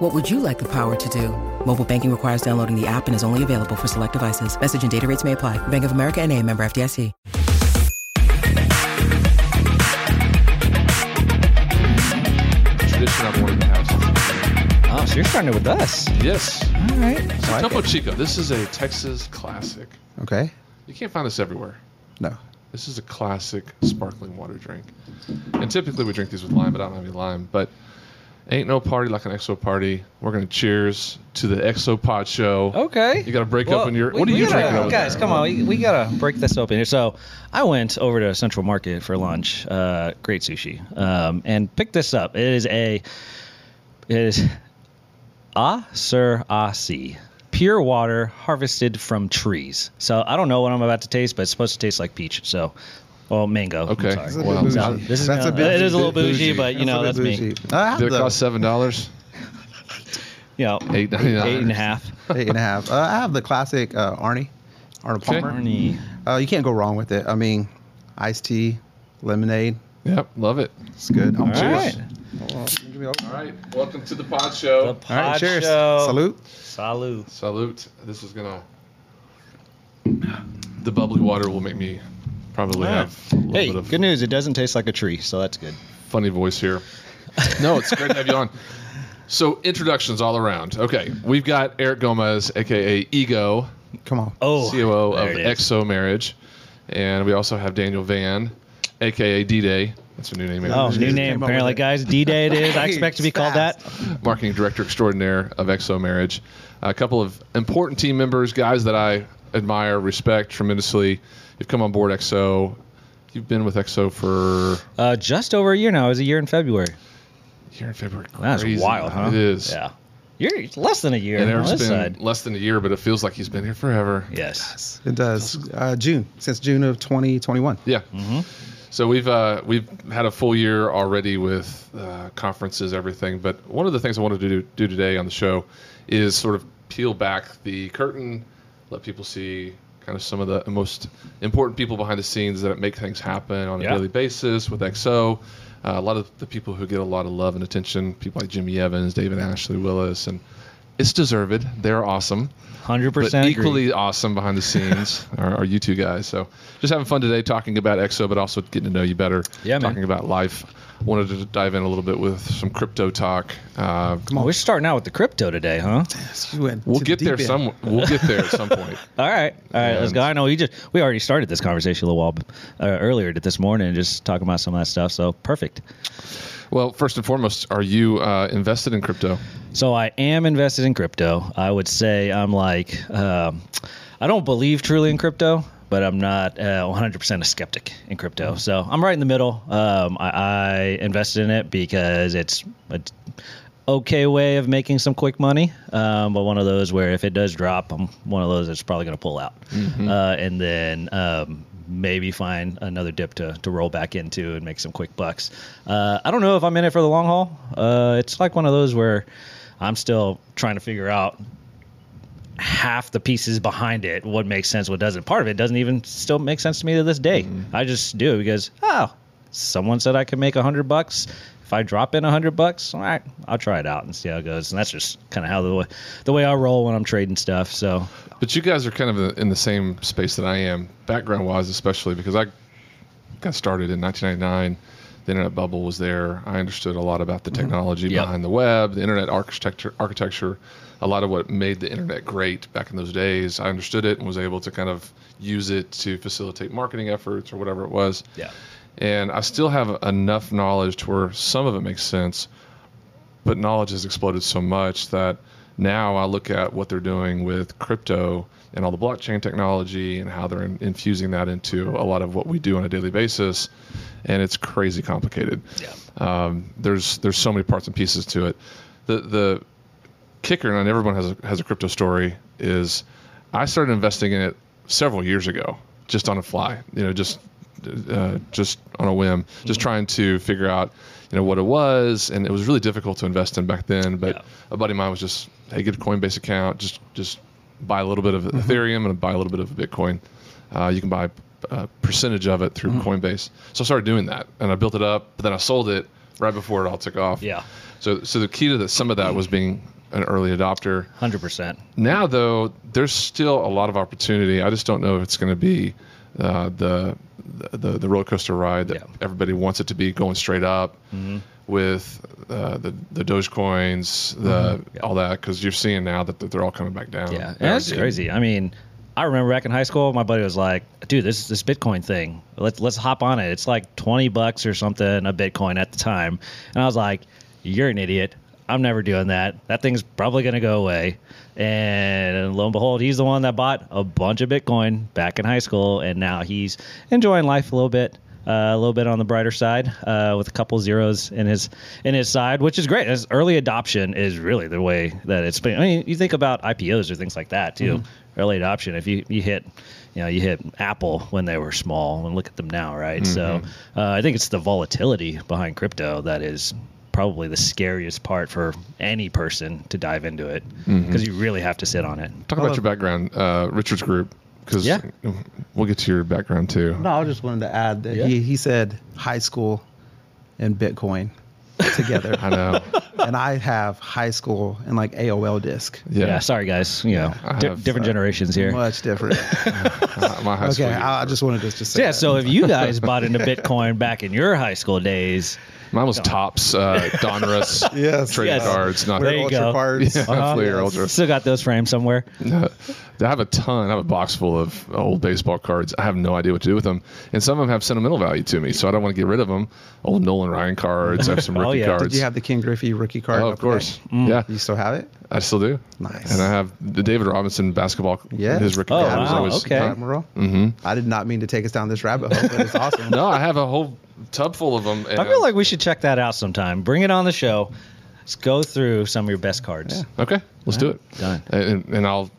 What would you like the power to do? Mobile banking requires downloading the app and is only available for select devices. Message and data rates may apply. Bank of America and a member FDIC. Tradition I've wanted to have since the beginning. Oh, so you're starting it with us. Yes. All right. So Topo Chico. This is a Texas classic. Okay. You can't find this everywhere. No. This is a classic sparkling water drink. And typically we drink these with lime, but I don't have any lime. But ain't no party like an XO party. We're gonna cheers to the XO Pod Show. Okay. You got to break Well, open your. we- What are you gotta- drinking over Guys, there? come on. We, we got to break this open here. So I went over to Central Market for lunch. Uh, great sushi. Um, and picked this up. It is a. It is Ah Sir Asi. Pure water harvested from trees. So I don't know what I'm about to taste, but it's supposed to taste like peach. So, well, mango. I'm Okay. sorry. That's a Well, bit this is That's kinda- bit it is a little bit bougie, but, you know, a bit that's me. bougie. I have Did it the cost seven dollars? yeah, know, Eight ninety nine. eight and a half. eight and a half. Uh, I have the classic uh, Arnie, Arnold Okay. Palmer. Arnie. Uh, you can't go wrong with it. I mean, iced tea, lemonade. Yep, love it. It's good. All cheers. right. Uh, give me a- All right, welcome to the Pod Show. The All pod right, cheers. show. Salute. Salute. Salute. This is gonna. The bubbly water will make me probably All right. have a little Hey, bit of good news. It doesn't taste like a tree, so that's good. funny voice here. no, it's great to have you on. So introductions all around. Okay, we've got Eric Gomez, aka Ego, Come on. Oh, COO of. XO Marriage, and we also have Daniel Van, aka D Day. That's a new name. Oh, Just new name. Apparently, guys, D Day it is. I expect to be called that. Marketing director extraordinaire of XO Marriage. A couple of important team members, guys that I admire, respect tremendously. You've come on board XO. You've been with XO for Uh, just over a year now. It was a year in February. a year in February. That's Crazy. wild, huh? It is. Yeah. You're it's less than a year And on Eric's this been side. less than a year, but it feels like he's been here forever. Yes. It does. Uh, June, since June of 2021. Yeah. Mm-hmm. So we've uh, we've had a full year already with uh, conferences, everything. But one of the things I wanted to do, do today on the show is sort of peel back the curtain, let people see kind of some of the most important people behind the scenes that make things happen on a Yeah. daily basis with XO. Uh, a lot of the people who get a lot of love and attention, people like Jimmy Evans, David Ashley Willis, and it's deserved. They're awesome. Hundred But percent. equally awesome behind the scenes are, are you two guys. So just having fun today talking about XO, but also getting to know you better. Yeah, man. Talking about life. Wanted to dive in a little bit with some crypto talk. Uh, Come on. We're starting out with the crypto today, huh? Went we'll to the get there deep end. some. We'll get there at some point. All right, all right, let's go. I know we just we already started this conversation a little while uh, earlier this morning, just talking about some of that stuff. So perfect. Well, first and foremost, are you uh, invested in crypto? So I am invested in crypto. I would say I'm like, um, I don't believe truly in crypto, but I'm not uh, 100% a skeptic in crypto. So I'm right in the middle. Um, I, I invested in it because it's a okay way of making some quick money, um, but one of those where if it does drop, I'm one of those that's probably going to pull out, uh, and then. Maybe find another dip to, to roll back into and make some quick bucks. Uh, I don't know if I'm in it for the long haul. Uh, it's like one of those where I'm still trying to figure out half the pieces behind it, what makes sense, what doesn't. Part of it doesn't even still make sense to me to this day. I just do because oh, someone said I could make a hundred bucks. If I drop in a hundred bucks, all right, I'll try it out and see how it goes. And that's just kind of how the way the way I roll when I'm trading stuff. So But you guys are kind of in the same space that I am, background wise, especially because I got started in 1999. The internet bubble was there. I understood a lot about the mm-hmm. technology Yep. behind the web, the internet architecture, architecture, a lot of what made the internet great back in those days. I understood it and was able to kind of use it to facilitate marketing efforts or whatever it was. yeah, And I still have enough knowledge to where some of it makes sense, but knowledge has exploded so much that now I look at what they're doing with crypto and all the blockchain technology and how they're in, infusing that into a lot of what we do on a daily basis, and it's crazy complicated. yeah, Um, there's there's so many parts and pieces to it. The the kicker, and everyone has a, has a crypto story, is I started investing in it several years ago. just on a fly, you know, just uh, just on a whim, just trying to figure out, you know, what it was, and it was really difficult to invest in back then. But Yeah. a buddy of mine was just, hey, get a Coinbase account, just just buy a little bit of Ethereum and buy a little bit of Bitcoin. Uh, you can buy a percentage of it through Coinbase. So I started doing that, and I built it up, but then I sold it right before it all took off. Yeah. So so the key to that, some of that was being an early adopter. Hundred percent. Now, though, there's still a lot of opportunity. I just don't know if it's going to be uh, the, the the roller coaster ride that Yeah. Mm-hmm. everybody wants it to be, going straight up with uh, the the Dogecoins, the all that, because you're seeing now that they're all coming back down. Yeah, and that's crazy. I mean, I remember back in high school, my buddy was like, "Dude, this this Bitcoin thing. Let's let's hop on it. It's like twenty bucks or something a Bitcoin at the time." And I was like, "You're an idiot. I'm never doing that. That thing's probably gonna go away." And lo and behold, he's the one that bought a bunch of Bitcoin back in high school, and now he's enjoying life a little bit. Uh, a little bit on the brighter side, uh, with a couple zeros in his in his side, which is great. As early adoption is really the way that it's been. I mean, you think about IPOs or things like that too. Early adoption. If you you hit, you know, you hit Apple when they were small, and look at them now, right? So uh, I think it's the volatility behind crypto that is probably the scariest part for any person to dive into it because you really have to sit on it. Talk about your background, uh, Richards Group, because Yeah. we'll get to your background too. No, I just wanted to add that Yeah. he, he said high school and Bitcoin together. I know. and I have high school and like AOL disk. Yeah. Yeah. sorry guys. You know, I di- have, different uh, generations here. Much different. Uh, my high school okay, years I, I just wanted to just say yeah. that. So if you guys bought into Bitcoin back in your high school days, Mine was Topps, uh, Donruss, Yes, trading yes. cards, not There you Ultra go. cards. Yeah, Uh-huh. Fleer Yes. Ultra. still got those frames somewhere. I have a ton. I have a box full of old baseball cards. I have no idea what to do with them, and some of them have sentimental value to me, so I don't want to get rid of them. Old Nolan Ryan cards. I have some Oh, rookie yeah. cards. Did you have the Ken Griffey rookie card? Oh, of course. Mm. Yeah, You still have it? I still do. Nice. And I have the David Robinson basketball. Yes. his rookie Oh, card was always. okay. Admiral. hmm I did not mean to take us down this rabbit hole, but it's awesome. No, I have a whole tub full of them. I feel like we should check that out sometime. Bring it on the show. Let's go through some of your best cards. Okay, let's do it. Done. And, and I'll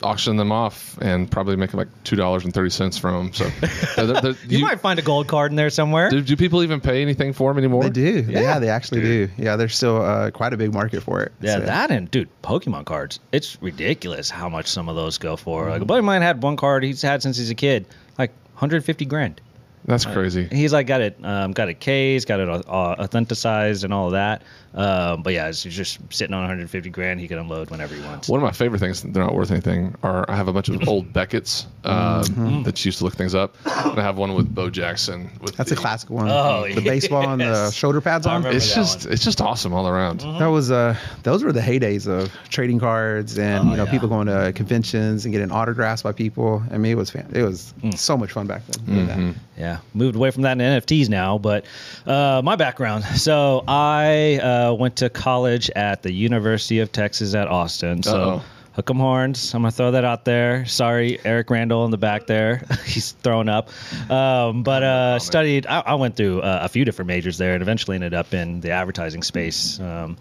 auction them off and probably make like two dollars and thirty cents from them. So, they're- they're- You, might find a gold card in there somewhere. do, do people even pay anything for them anymore? They do. Yeah, Yeah. they actually do. Yeah, there's still uh, quite a big market for it. Yeah, So- that and dude, Pokemon cards. It's ridiculous how much some of those go for. Like a buddy of mine had one card he's had since he's a kid, like 150 grand. That's crazy. He's like got it, um, got it cased, got it uh, authenticized, and all of that. Um, but yeah, he's just sitting on 150 grand. He can unload whenever he wants. One of my favorite things, they're not worth anything, are I have a bunch of old Beckett's um, Mm-hmm. that used to look things up. And I have one with Bo Jackson. With That's the, a classic one. Oh, the baseball and the shoulder pads on. remember It's that just it's just awesome all around. Mm-hmm. That was uh those were the heydays of trading cards and Oh, you know yeah. people going to conventions and getting autographs by people. I mean it was fan- it was Mm. so much fun back then. doing that. Yeah, moved away from that in NFTs now. But uh, my background. So I uh, went to college at the University of Texas at Austin. So Uh-oh. hook 'em horns. I'm gonna throw that out there. Sorry, Eric Randall in the back there. He's throwing up. Um, but uh, studied. I, I went through uh, a few different majors there, and eventually ended up in the advertising space. Um,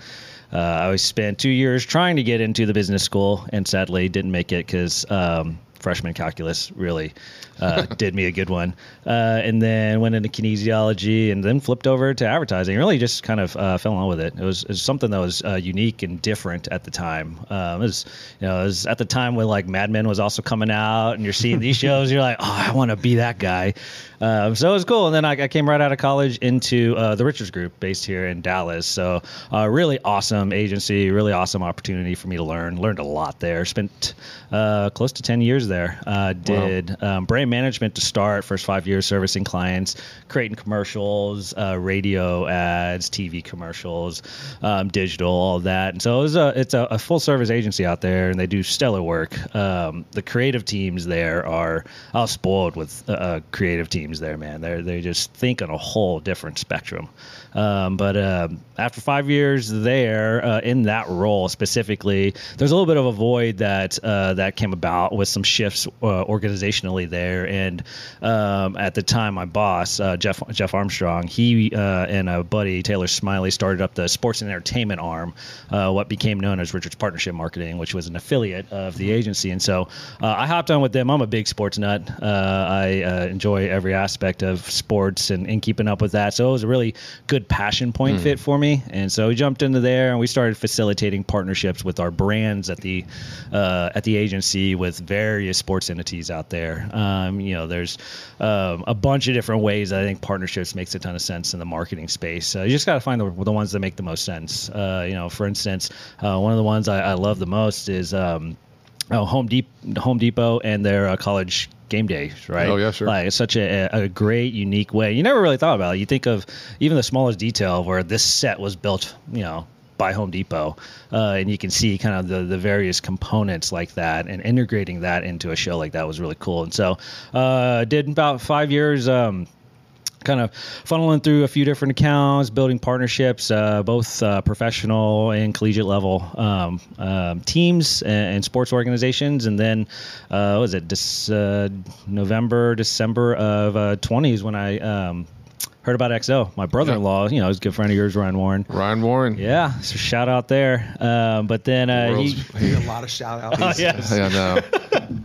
uh, I spent two years trying to get into the business school, and sadly didn't make it because um, freshman calculus really uh, did me a good one. Uh, and then went into kinesiology, and then flipped over to advertising. Really, just kind of uh, fell in love with it. It was, it was something that was uh, unique and different at the time. Um, it was, you know, it was at the time when like Mad Men was also coming out, and you're seeing these shows. You're like, oh, I want to be that guy. Um, so it was cool. And then I, I came right out of college into uh, the Richards Group, based here in Dallas. So uh, really awesome agency, really awesome opportunity for me to learn. Learned a lot there. Spent uh, close to ten years there. Uh, did um, brand management to start. First five years servicing clients, creating commercials, uh, radio ads, TV commercials, um, digital, all that. And so it a it's a, a full service agency out there, and they do stellar work. Um, the creative teams there are I was spoiled with uh, uh, creative teams there, man. They they just think on a whole different spectrum. Um, but um, after five years there uh, in that role specifically, there's a little bit of a void that uh, that came about with some shifts uh, organizationally there. And um, at the time, my boss uh, Jeff Jeff Armstrong, he uh, and a buddy Taylor Smiley started up the sports and entertainment arm, uh, what became known as Richards Partnership Marketing, which was an affiliate of the agency. And so uh, I hopped on with them. I'm a big sports nut. Uh, I enjoy every aspect of sports and, and keeping up with that. So it was a really good passion point mm. fit for me. And so we jumped into there and we started facilitating partnerships with our brands at the uh, at the agency with various sports entities out there. Um, you know, there's um, a bunch of different ways I think partnerships makes a ton of sense in the marketing space. Uh, you just got to find the, the ones that make the most sense. Uh, you know, for instance, uh, one of the ones I, I love the most is. Um, oh, Home Depot, Home Depot, and their uh, college game day, right? Oh yeah, sure. Like it's such a, a great, unique way. You never really thought about it. You think of even the smallest detail where this set was built, you know, by Home Depot, uh, and you can see kind of the the various components like that, and integrating that into a show like that was really cool. And so, uh, did about five years. Um, kind of funneling through a few different accounts, building partnerships, uh, both uh, professional and collegiate level um, um, teams and, and, sports organizations. And then, uh, was it this uh, November, December of 20s uh, when I um, heard about XO. My brother-in-law, you know, is a good friend of yours, Ryan Warren. Ryan Warren. Yeah, so shout out there. Um, but then uh, he, he a lot of shout outs. Oh yes. yeah, no.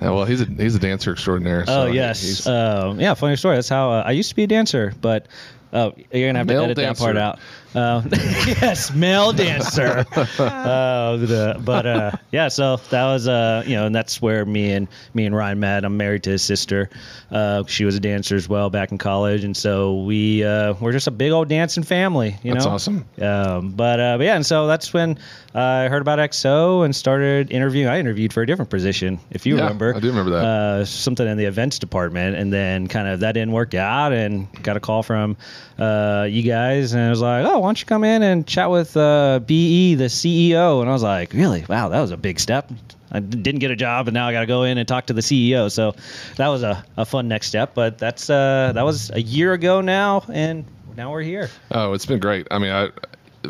Yeah, well, he's a he's a dancer extraordinaire. So oh yes. Um, yeah, funny story. That's how uh, I used to be a dancer, but Oh, you're gonna have to edit dancer. that part out. Uh, yes, male dancer. uh, the, but uh, yeah, so that was uh, you know, and that's where me and me and Ryan met. I'm married to his sister. Uh, she was a dancer as well back in college, and so we uh, we're just a big old dancing family. You that's know, awesome. Um, but uh, but yeah, and so that's when I heard about XO and started interviewing. I interviewed for a different position, if you yeah, remember. I do remember that. Uh, something in the events department, and then kind of that didn't work out, and got a call from uh, you guys, and I was like, oh, why don't you come in and chat with uh, BE, the CEO? And I was like, really? Wow, that was a big step. I didn't get a job, and now I got to go in and talk to the CEO. So that was a, a fun next step. But that's uh, that was a year ago now, and now we're here. Oh, it's been great. I mean, I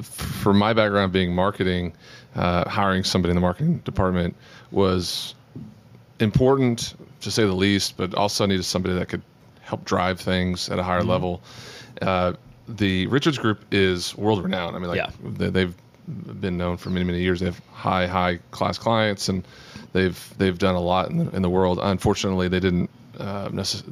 for my background being marketing, uh, hiring somebody in the marketing department was important to say the least, but also needed somebody that could help drive things at a higher mm-hmm. level. Uh, the Richards Group is world renowned. I mean, like yeah. they, have been known for many many years. They have high high class clients, and they've they've done a lot in the, in the world. Unfortunately, they didn't uh, necess-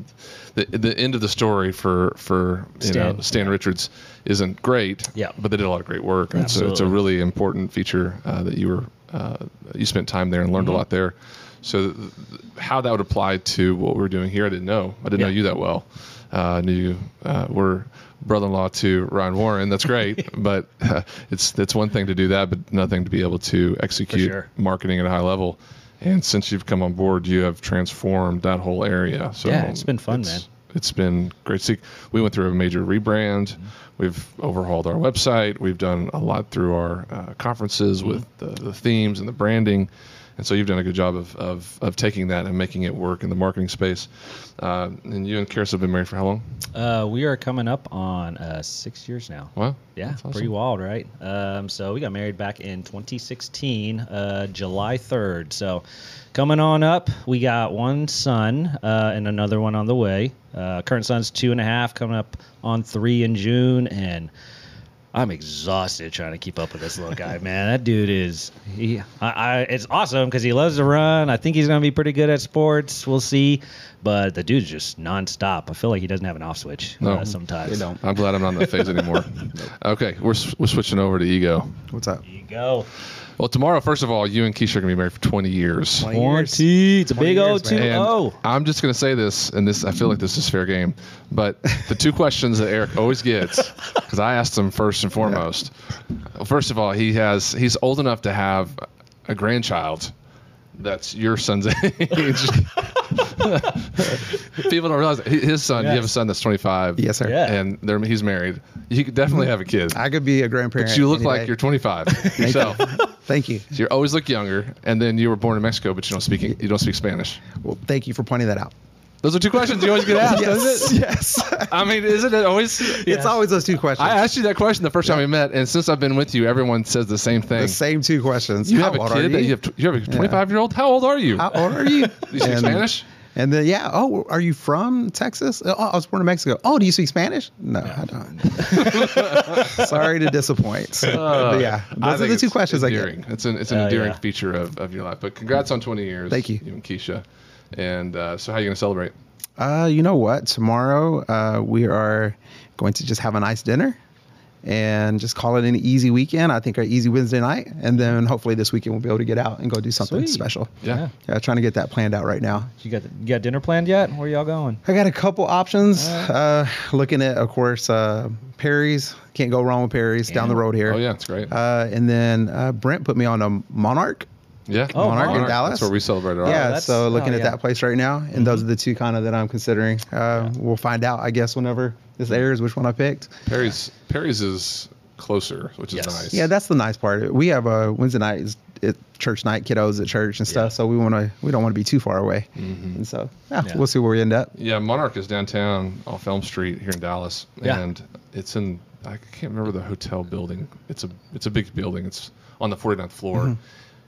the the end of the story for for you Stan, know Stan yeah. Richards isn't great. Yeah. But they did a lot of great work, and so it's a really important feature uh, that you were uh, you spent time there and learned mm-hmm. a lot there. So th- how that would apply to what we're doing here, I didn't know. I didn't yeah. know you that well. Uh, knew you uh, were brother-in-law to Ryan Warren. That's great, but uh, it's it's one thing to do that, but nothing to be able to execute sure. marketing at a high level. And since you've come on board, you have transformed that whole area. So yeah, it's been fun, it's, man. It's been great. See, we went through a major rebrand. Mm-hmm. We've overhauled our website. We've done a lot through our uh, conferences mm-hmm. with the, the themes and the branding. And so you've done a good job of, of, of taking that and making it work in the marketing space. Uh, and you and Karis have been married for how long? Uh, we are coming up on uh, six years now. Wow. Yeah, awesome. pretty wild, right? Um, so we got married back in 2016, uh, July 3rd. So coming on up, we got one son uh, and another one on the way. Uh, current son's two and a half, coming up on three in June. And I'm exhausted trying to keep up with this little guy, man. That dude is he. I, I it's awesome because he loves to run. I think he's gonna be pretty good at sports. We'll see, but the dude's just nonstop. I feel like he doesn't have an off switch. No, uh, sometimes. They don't. I'm glad I'm not in that phase anymore. Okay, we're we're switching over to ego. What's up? Ego. Well, tomorrow, first of all, you and Keisha are gonna be married for 20 years. 20 years. It's a big old two zero. I'm just gonna say this, and this I feel like this is fair game, but the two questions that Eric always gets, because I asked him first and foremost. Well, first of all, he has he's old enough to have a grandchild that's your son's age. People don't realize his son. Yes. You have a son that's 25. Yes, sir. Yeah. and he's married. You could definitely have a kid. I could be a grandparent. But you look like day. you're 25 yourself. Thank you. So you always look younger, and then you were born in Mexico, but you don't speak you don't speak Spanish. Well, thank you for pointing that out. Those are two questions you always get asked, yes, doesn't it? Yes. I mean, isn't it always? It's always those two questions. I asked you that question the first time we met, and since I've been with you, everyone says the same thing. the same two questions. you How have a kid that you have. You have a 25 year old. How old are you? How old are you? Do you speak Spanish? And then yeah, oh, are you from Texas? Oh, I was born in Mexico. Oh, do you speak Spanish? No, I don't. Sorry to disappoint. but yeah, Uh, I those are the two it's questions I endearing. get. It's an it's an Oh, endearing yeah. feature of, of your life. But congrats on 20 years. Thank you. you and Keisha. And uh, so, how are you going to celebrate? Uh, you know what? Tomorrow uh, we are going to just have a nice dinner and just call it an easy weekend. I think our easy Wednesday night, and then hopefully this weekend we'll be able to get out and go do something Sweet. special. Yeah. Yeah, trying to get that planned out right now. You got you got dinner planned yet? Where y'all going? I got a couple options. Uh, looking at, of course, uh, Perry's. Can't go wrong with Perry's down the road here. Oh yeah, it's great. Uh, and then uh, Brent put me on a Monarch. Yeah. Oh, Monarch in Dallas. That's where we celebrate our yeah, that's- so looking oh, at that place right now, and those are the two kind of that I'm considering. Uh, We'll find out, I guess, whenever this airs, which one I picked. Perry's Perry's is closer, which is Yes. nice. Yeah, that's the nice part. We have a Wednesday night is it church night, kiddos at church and stuff. Yeah. So we want to we don't want to be too far away, and so yeah, Yeah. we'll see where we end up. Yeah, Monarch is downtown off Elm Street here in Dallas, Yeah. and it's in I can't remember the hotel building. It's a it's a big building. It's on the 49th floor. Mm-hmm.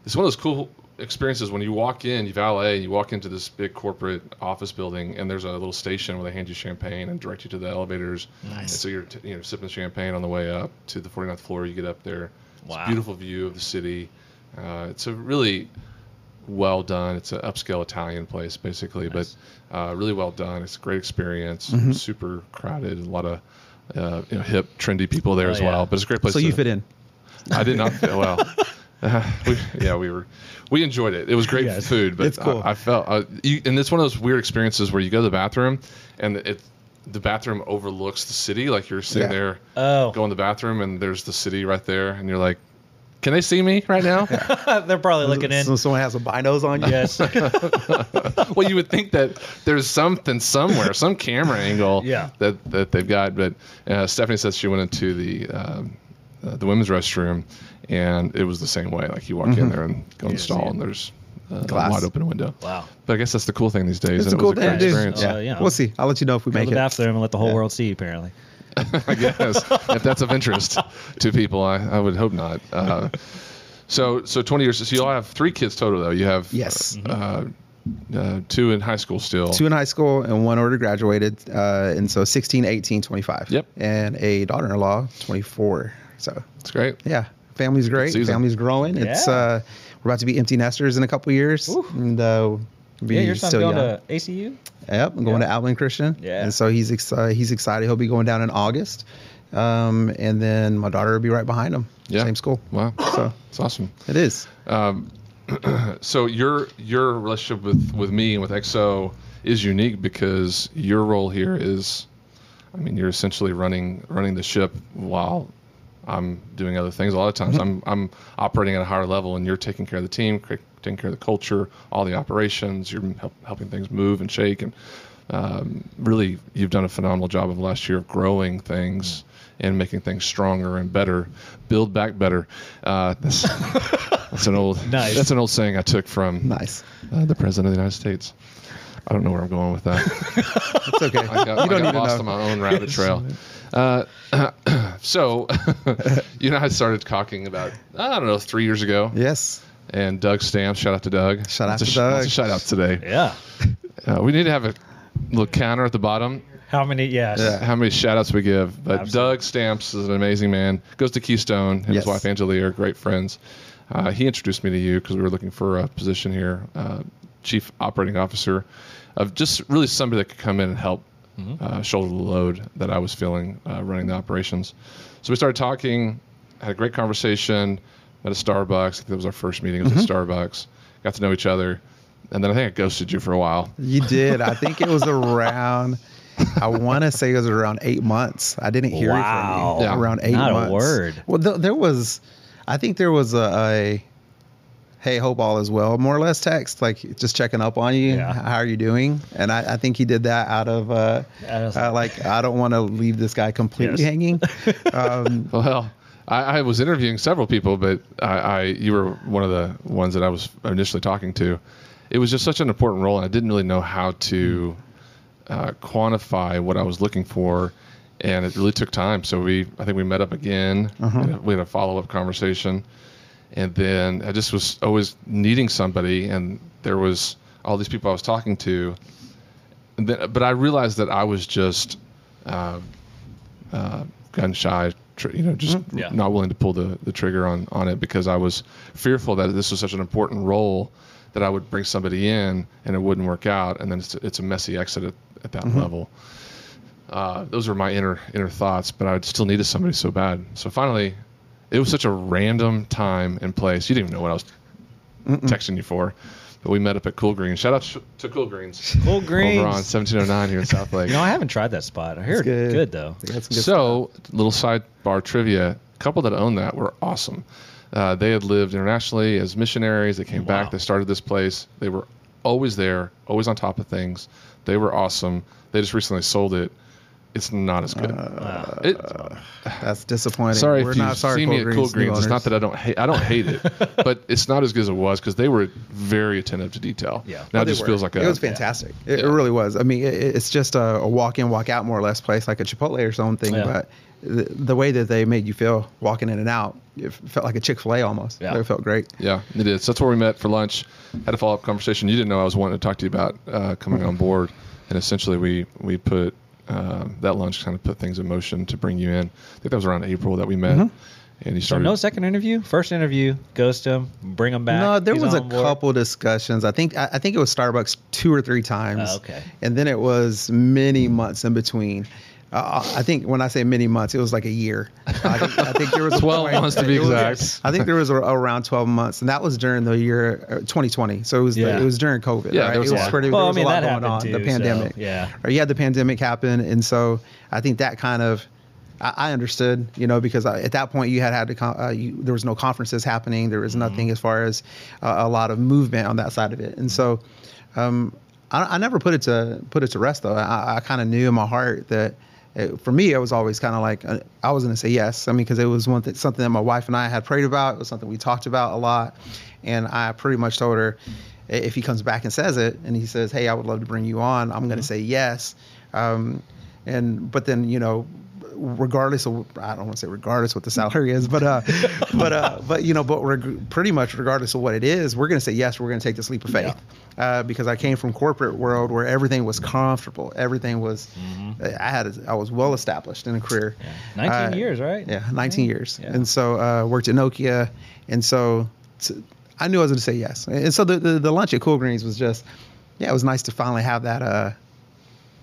It's one of those cool experiences when you walk in, you valet, and you walk into this big corporate office building, and there's a little station where they hand you champagne and direct you to the elevators. Nice. And so you're t- you know sipping champagne on the way up to the 49th floor. You get up there. It's Wow. a beautiful view of the city. Uh, it's a really well done. It's an upscale Italian place, basically, but uh, really well done. It's a great experience. Mm-hmm. Super crowded. A lot of uh, you know, hip, trendy people there Oh, as yeah. well. But it's a great place. So you fit in. I did not feel well. Uh, we, yeah, we were. We enjoyed it. It was great Yes. food, but It's cool. I, I felt. Uh, you, and it's one of those weird experiences where you go to the bathroom, and it, the bathroom overlooks the city. Like you're sitting Yeah. there, Oh. go in the bathroom, and there's the city right there, and you're like, "Can they see me right now?" They're probably looking in. So someone has some binos on you. yes. well, you would think that there's something somewhere, some camera angle Yeah. that, that they've got. But uh, Stephanie says she went into the um, uh, the women's restroom, and it was the same way. Like you walk in there and go in the see stall, and there's uh, a wide open window. Wow. But I guess that's the cool thing these days. It's a and it cool was thing to great experience. Uh, Yeah. you. We'll see. I'll let you know if we Go to make the it. bathroom and let the whole Yeah. world see. Apparently. I guess if that's of interest to people, I, I would hope not. Uh, so so 20 years. So you all have three kids total, though. You have Yes. uh, uh, two in high school still. Two in high school and one already graduated. Uh, and so 16, 18, 25. Yep. And a daughter in law, 24. So, It's great. yeah, family's great. Family's growing. It's Yeah. uh, We're about to be empty nesters in a couple years. And uh, be Yeah, your son's still going young. to ACU. Yep, I'm going Yeah. to Outland Christian. Yeah. And so he's ex- uh, he's excited. He'll be going down in August. Um, and then my daughter will be right behind him. Yeah. Same school. Wow. So It's awesome. it is. So your your relationship with with me and with XO is unique because your role here is, I mean, you're essentially running running the ship while I'm doing other things. A lot of times I'm I'm operating at a higher level, and you're taking care of the team, taking care of the culture, all the operations. You're help, helping things move and shake, and um, really you've done a phenomenal job of last year of growing things. And making things stronger and better, build back better. Uh, that's, that's an old Nice. That's an old saying I took from Nice. uh, the president of the United States. I don't know where I'm going with that. It's okay. I got, you don't got need to lost know. on my own rabbit trail. Uh, so, you know, I started talking about I don't know three years ago, Yes. and Doug Stamps. Shout out to Doug. Shout out That's to sh- Doug. that's a shout out today. Yeah. Uh, we need to have a little counter at the bottom. How many? Yes. Yeah. How many shout outs we give. But Absolutely. Doug Stamps is an amazing man. Goes to Keystone. Him and Yes. his wife Angelia are great friends. Uh, he introduced me to you because we were looking for a position here, uh, chief operating officer, of just really somebody that could come in and help uh, shoulder the load that I was feeling uh, running the operations. So we started talking, had a great conversation, at a Starbucks. I think that was our first meeting. It was at Starbucks. Got to know each other, and then I think I ghosted you for a while. You did. I think it was around. I want to say it was around eight months. I didn't hear Wow. it from you. Yeah. Around eight Not a months. word. Well, th- there was. I think there was a, a hey hope all is well more or less text like just checking up on you Yeah. how are you doing and i, I think he did that out of uh, Out uh like i don't want to leave this guy completely Yes. hanging um Well, I, I was interviewing several people, but I, I you were one of the ones that I was initially talking to. It was just such an important role, and I didn't really know how to uh, quantify what I was looking for, and it really took time. So we, I think we met up again. and We had a follow up conversation, and then I just was always needing somebody, and there was all these people I was talking to, and then, but I realized that I was just uh, uh, gun shy, tr- you know, just Yeah. not willing to pull the, the trigger on, on it because I was fearful that this was such an important role that I would bring somebody in and it wouldn't work out, and then it's, it's a messy exit at, at that level. Uh, those were my inner inner thoughts, but I still needed somebody so bad. So finally, it was such a random time and place. You didn't even know what I was texting you for, but we met up at Cool Greens. Shout out sh- to Cool Greens. Cool Greens. Over Greens. on 1709 here in South Lake. You know, I haven't tried that spot. I hear it's good. good. though. They got some good So, little sidebar trivia: a couple that owned that were awesome. Uh, they had lived internationally as missionaries. They came Wow. back. They started this place. They were always there, always on top of things. They were awesome. They just recently sold it. It's not as good. Wow. it, That's disappointing. sorry We're if you not sorry, see me at Cool Greens new Greens. It's not that I don't hate. I don't hate it, but it's not as good as it was because they were very attentive to detail. Yeah. Now Oh, it just were. feels like a. it was fantastic. It, it really was. I mean, it, it's just a, a walk in, walk out more or less place, like a Chipotle or something. Yeah. But the, the way that they made you feel walking in and out, it felt like a Chick Fil A almost. Yeah. It felt great. Yeah, it is. That's where we met for lunch. Had a follow up conversation. You didn't know I was wanting to talk to you about uh, coming on board, and essentially we we put um, that lunch kind of put things in motion to bring you in. I think that was around April that we met, and you So started. no second interview. First interview. Ghost him. Bring him back. No, there He's was a board. couple discussions. I think I, I think it was Starbucks two or three times. Oh, okay. And then it was many months in between. Uh, I think when I say many months, it was like a year. I think, I think there was 12 point- months to be it was- exact. I think there was a, around 12 months, and that was during the year uh, 2020. So it was Yeah. it was during COVID. Yeah, right? there was it a was lot. pretty. Well, there I was mean, a lot that going happened on. too, the so, pandemic. yeah. Or you had the pandemic happen, and so I think that kind of. I I understood, you know, because I, at that point you had had to, con- uh, you, there was no conferences happening. There was nothing as far as uh, a lot of movement on that side of it, and so um, I, I never put it to put it to rest though. I, I kind of knew in my heart that it, for me, it was always kind of like uh, I was going to say yes. I mean, because it was one thing, something that my wife and I had prayed about. It was something we talked about a lot, and I pretty much told her if he comes back and says it, and he says, "Hey, I would love to bring you on," I'm going to say yes. Um, and but then you know regardless of I don't want to say regardless what the salary is, but uh, but uh, but you know, but reg- pretty much regardless of what it is, we're going to say yes. We're going to take this leap of faith uh, because I came from corporate world where everything was comfortable, everything was. I had a, I was well established in a career. Yeah. 19 Uh, years, right? Yeah, 19 years, Yeah. and so uh, worked at Nokia, and so t- I knew I was going to say yes. And so the, the the lunch at Cool Greens was just, yeah, it was nice to finally have that. Uh,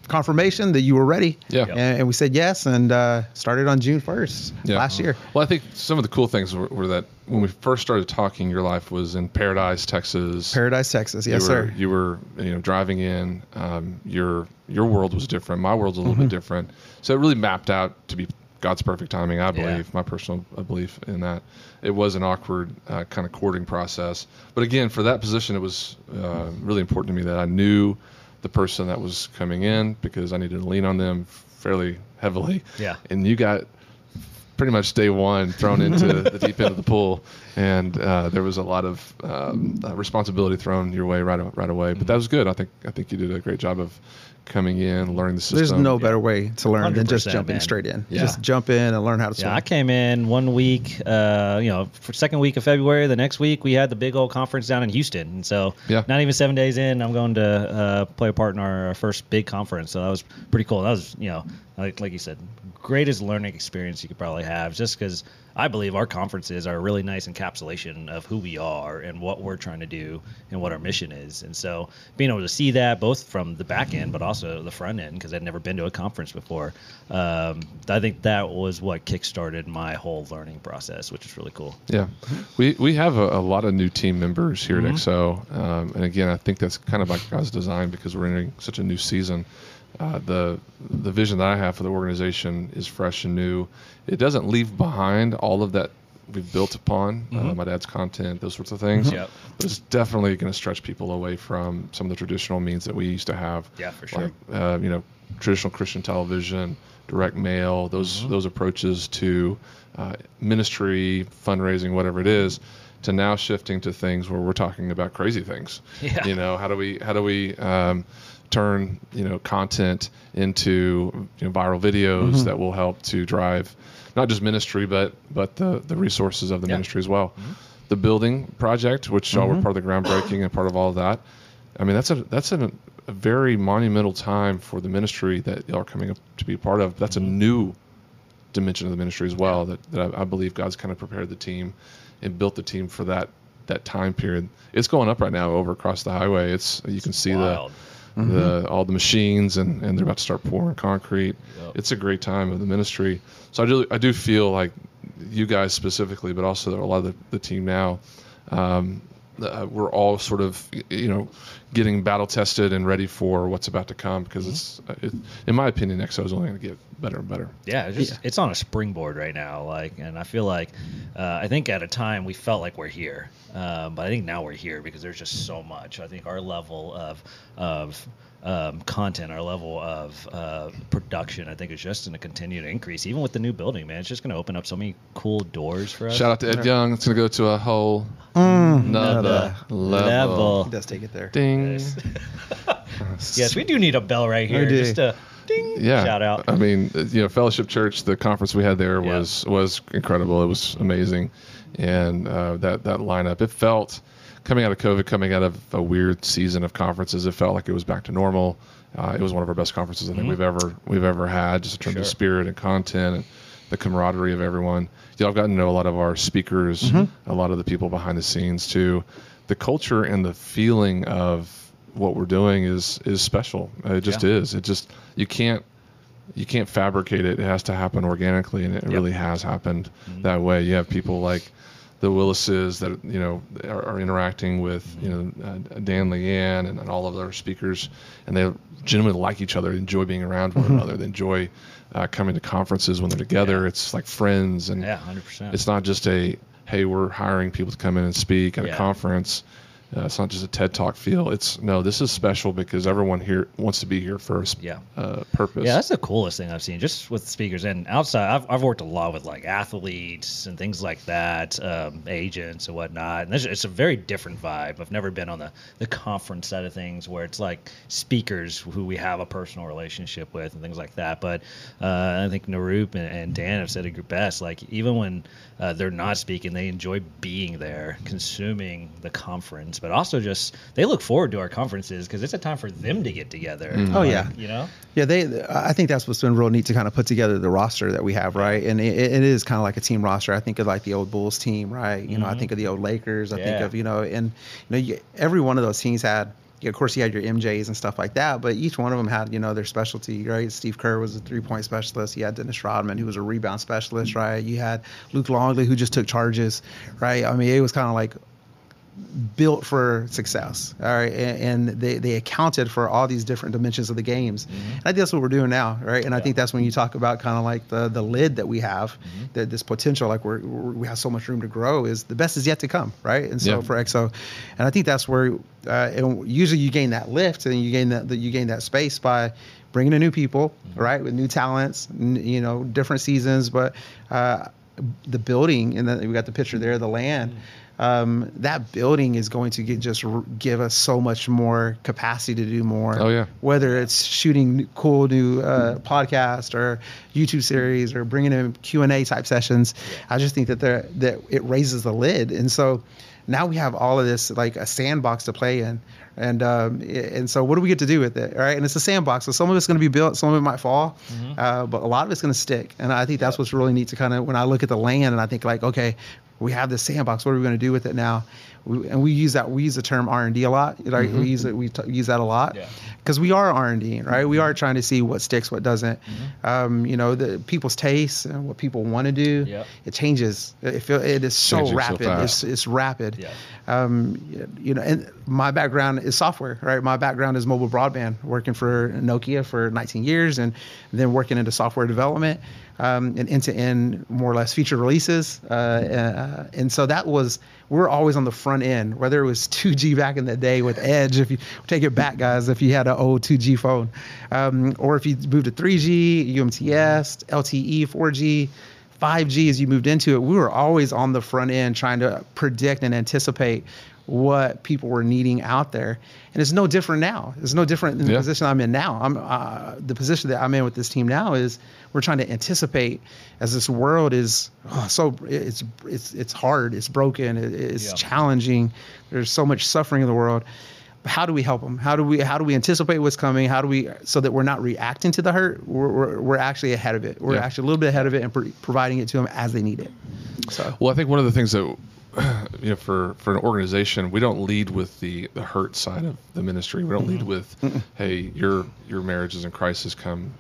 confirmation that you were ready Yeah. and, and we said yes and uh, started on june 1st Yeah. last year Well, I think some of the cool things were, were that when we first started talking, your life was in Paradise, Texas. paradise texas yes you were, sir You were, you know, driving in. Um, your your world was different. My world's a little Mm-hmm. bit different. So it really mapped out to be God's perfect timing. I Yeah. believe my personal uh, belief in that. It was an awkward uh, kind of courting process, but again, for that position, it was uh, really important to me that I knew the person that was coming in because I needed to lean on them fairly heavily. Yeah. And you got pretty much day one thrown into the deep end of the pool, and uh, there was a lot of um, uh, responsibility thrown your way right right away. But that was good. I think I think you did a great job of coming in, learning the system. there's no better way to learn than just jumping man. straight in Yeah. just jump in and learn how to swim Yeah, I came in one week, uh, you know, for second week of February. The next week we had the big old conference down in Houston, and so Yeah. not even seven days in, I'm going to uh, play a part in our, our first big conference. So that was pretty cool. That was, you know, like like you said, greatest learning experience you could probably have, just because I believe our conferences are a really nice encapsulation of who we are and what we're trying to do and what our mission is. And so being able to see that both from the back end, but also the front end, because I'd never been to a conference before, um, I think that was what kickstarted my whole learning process, which is really cool. Yeah, we we have a, a lot of new team members here Mm-hmm. at XO, um, and again, I think that's kind of like God's design because we're entering such a new season. Uh, the the vision that I have for the organization is fresh and new. It doesn't leave behind all of that we've built upon uh, my dad's content, those sorts of things. Mm-hmm. Yep. But it's definitely going to stretch people away from some of the traditional means that we used to have. Yeah, for sure. Like, uh, you know, traditional Christian television, direct mail, those Mm-hmm. those approaches to uh, ministry, fundraising, whatever it is. to now shifting to things where we're talking about crazy things. Yeah. You know, how do we how do we um, turn you know content into you know, viral videos Mm-hmm. that will help to drive not just ministry but but the the resources of the Yeah. ministry as well. Mm-hmm. The building project, which y'all were part of the groundbreaking and part of all of that. I mean, that's a that's a, a very monumental time for the ministry that y'all are coming up to be a part of. That's a new dimension of the ministry as well that, that I, I believe God's kind of prepared the team and built the team for that that time period. It's going up right now over across the highway. It's you can see Wild. the the all the machines and, and they're about to start pouring concrete. Yep. It's a great time of the ministry. So I do I do feel like you guys specifically, but also a lot of the, the team now. Um, uh, we're all sort of you know getting battle tested and ready for what's about to come because it's uh, it, in my opinion XO is only going to get better and better. Yeah, it's just Yeah. it's on a springboard right now. Like, and I feel like, uh, I think at a time we felt like we're here, um, but I think now we're here because there's just so much. I think our level of of um, content, our level of uh, production, I think is just going to continue to increase. Even with the new building, man, it's just going to open up so many cool doors for us. Shout out to Ed Young. It's going to go to a whole Mm, another level. level. He does take it there. Ding. Yes. yes, we do need a bell right here, just a ding. Yeah. Shout out. I mean, uh, you know, Fellowship Church, the conference we had there Yeah. was was incredible. It was amazing, and uh, that that lineup. It felt coming out of COVID, coming out of a weird season of conferences. It felt like it was back to normal. Uh, it was one of our best conferences I think we've ever we've ever had, just in terms of Mm-hmm. Spirit and content and the camaraderie of everyone. Y'all have gotten to know a lot of our speakers, Mm-hmm. a lot of the people behind the scenes too. The culture and the feeling of what we're doing is is special. It just Yeah. is. It just you can't you can't fabricate it. It has to happen organically, and it really has happened Mm-hmm. that way. You have people like the Willises that you know are, are interacting with you know uh, Dan Leanne and, and all of their speakers, and they genuinely like each other, enjoy being around one another, they enjoy uh, coming to conferences when they're together. It's like friends, and Yeah, hundred percent. it's not just a hey we're hiring people to come in and speak at Yeah. a conference. Uh, it's not just a TED Talk feel. It's no, this is special because everyone here wants to be here sp- Yeah. uh, purpose. Yeah, that's the coolest thing I've seen, just with speakers and outside. I've, I've worked a lot with like athletes and things like that, um, agents and whatnot. And it's, it's a very different vibe. I've never been on the, the conference side of things where it's like speakers who we have a personal relationship with and things like that. But uh, I think Narup and, and Dan have said it best. Like, even when uh, they're not speaking, they enjoy being there, consuming the conference, but also just they look forward to our conferences because it's a time for them to get together. Oh, Like, yeah. You know? Yeah, they. I think that's what's been real neat to kind of put together the roster that we have, right? And it, it is kind of like a team roster. I think of like the old Bulls team, right? You know, I think of the old Lakers. I think of you know, and you know, you, every one of those teams had. Of course, you had your MJs and stuff like that, but each one of them had, you know, their specialty, right? Steve Kerr was a three-point specialist. You had Dennis Rodman, who was a rebound specialist, mm-hmm. right? You had Luke Longley, who just took charges, right? I mean, it was kind of like built for success. All right. And, and they, they accounted for all these different dimensions of the games. Mm-hmm. And I think that's what we're doing now. Right. And I think that's when you talk about kind of like the, the lid that we have, mm-hmm. that this potential, like we're, we're, have so much room to grow is the best is yet to come. Right. And so Yeah. for XO, and I think that's where, uh, and usually you gain that lift and you gain that, that you gain that space by bringing in new people, mm-hmm. right. With new talents, n- you know, different seasons, but, uh, the building and then we got the picture there, the land. Um, that building is going to get just r- give us so much more capacity to do more. Oh, yeah. Whether it's shooting cool new uh, podcast or YouTube series or bringing in Q and A type sessions, I just think that there that it raises the lid, and so now we have all of this like a sandbox to play in. And um, and so what do we get to do with it, right And it's a sandbox, so some of it's going to be built, some of it might fall, uh, but a lot of it's going to stick. And I think that's what's really neat to kind of when I look at the land and I think like, okay, we have this sandbox. What are we going to do with it now? We, and we use that we use the term R and D a lot. Like we use it, we t- use that a lot Yeah. because we are R and D, right? We are trying to see what sticks, what doesn't. Um, you know, the people's tastes and what people want to do. Yep. It changes. It feel it is so Changing rapid. fast. it's it's rapid. Yeah. Um, you know, and my background is software, right? My background is mobile broadband, working for Nokia for 19 years, and then working into software development um, and end-to-end, more or less, feature releases. Uh, uh, and so that was we're always on the front end, whether it was 2G back in the day with Edge, if you take it back, guys, if you had an old 2G phone, um, or if you moved to 3G, UMTS, LTE, 4G. 5G, as you moved into it, we were always on the front end trying to predict and anticipate what people were needing out there. And it's no different now. It's no different in the Yeah. position I'm in now. I'm uh, the position that I'm in with this team now is we're trying to anticipate as this world is oh, so it's it's it's hard, it's broken, it, it's Yeah. challenging. There's so much suffering in the world. How do we help them? How do we how do we anticipate what's coming? How do we so that we're not reacting to the hurt? We're, we're, we're actually ahead of it. We're Yeah. actually a little bit ahead of it and pro- providing it to them as they need it. So Well, I think one of the things that you know for for an organization, we don't lead with the the hurt side of the ministry. We don't lead mm-hmm. with, hey, your your marriage is in crisis. Come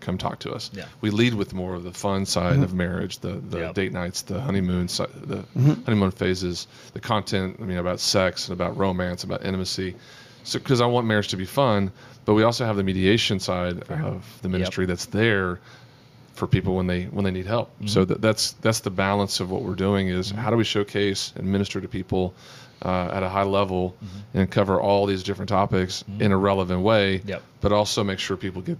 come talk to us. Yeah. We lead with more of the fun side of mm-hmm. marriage, the the Yep. date nights, the honeymoon si- the mm-hmm. honeymoon phases, the content. I mean, about sex and about romance, about intimacy. So, because I want marriage to be fun, but we also have the mediation side of the ministry that's there for people when they when they need help. Mm-hmm. So that, that's that's the balance of what we're doing is mm-hmm. how do we showcase and minister to people uh, at a high level mm-hmm. and cover all these different topics in a relevant way, Yep. but also make sure people get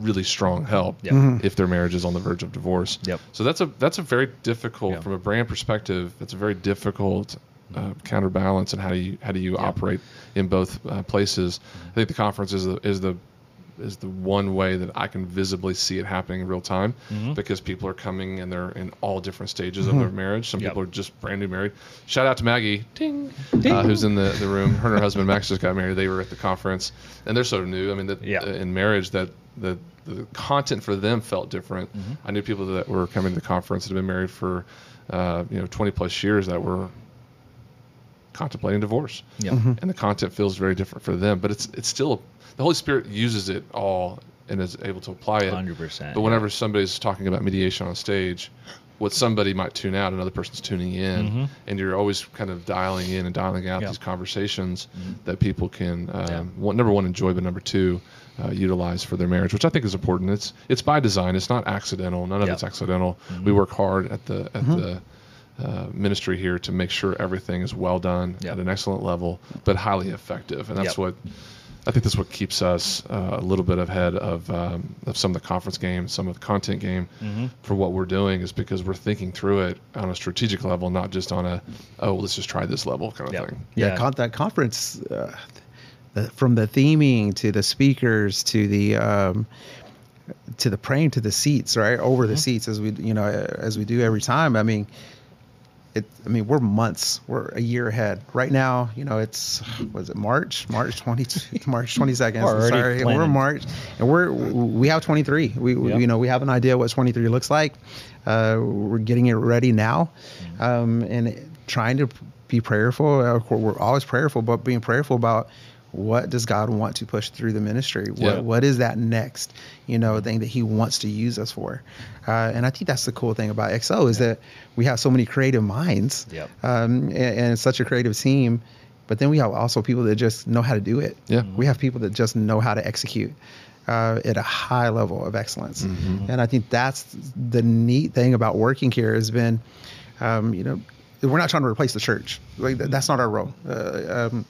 really strong help Yep. if their marriage is on the verge of divorce. Yep. So that's a that's a very difficult Yeah. from a brand perspective. It's a very difficult uh, counterbalance and how do you how do you operate in both uh, places. I think the conference is the is the is the one way that I can visibly see it happening in real time Mm-hmm. because people are coming and they're in all different stages of their marriage. Some Yep. people are just brand new married. Shout out to Maggie, ding, Uh, who's in the, the room. Her and her husband Max just got married. They were at the conference and they're so new. I mean, that Yeah. uh, in marriage that the the content for them felt different. Mm-hmm. I knew people that were coming to the conference that had been married for uh, you know 20 plus years that were contemplating divorce Yeah. and the content feels very different for them. But it's it's still the Holy Spirit uses it all and is able to apply it. 100%, But whenever somebody's talking about mediation on stage, what somebody might tune out, another person's tuning in, and you're always kind of dialing in and dialing out Mm-hmm. Yeah. these conversations that people can um, Yeah. one, number one enjoy, but number two. Uh, utilize for their marriage, which I think is important. It's it's by design. It's not accidental. None of it's accidental. Mm-hmm. We work hard at the at the uh, ministry here to make sure everything is well done Yep. at an excellent level, but highly effective. And that's Yep. what I think that's what keeps us uh, a little bit ahead of um, of some of the conference game, some of the content game Mm-hmm. for what we're doing is because we're thinking through it on a strategic level, not just on a oh let's just try this level kind of Yep. thing. yeah, Yeah. Con- that conference, uh, the, from the theming to the speakers to the um, to the praying to the seats, right over the seats as we you know as we do every time. I mean, it. I mean, we're months, we're a year ahead. Right now, you know, it's was it March, March twenty, March twenty second. We're already Sorry, we're. March, and we're we have twenty three. We we- you know we have an idea what twenty three looks like. Uh, we're getting it ready now, Mm-hmm. um, and trying to be prayerful. Of course, we're always prayerful, but being prayerful about what does God want to push through the ministry? What Yeah. what is that next, you know, thing that He wants to use us for? Uh, and I think that's the cool thing about XO is that we have so many creative minds, Yep. um, and, and such a creative team. But then we have also people that just know how to do it. Yeah. we have people that just know how to execute. Uh, at a high level of excellence, and I think that's the neat thing about working here has been, um, you know, we're not trying to replace the church. Like th- that's not our role. Uh, um,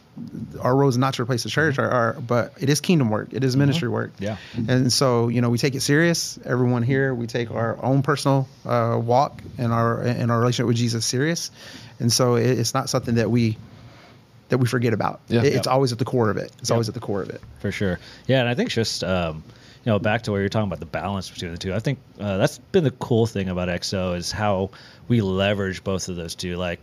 our role is not to replace the church, our, our, but it is kingdom work. It is ministry work. Yeah. And so you know we take it serious. Everyone here, we take our own personal uh, walk and our and our relationship with Jesus serious. And so it, it's not something that we that we forget about. Yeah. It- it's Yep. always at the core of it. It's Yep. always at the core of it. for sure. Yeah, and I think it's just um, you know back to where you're talking about the balance between the two. I think uh, that's been the cool thing about XO is how we leverage both of those two. Like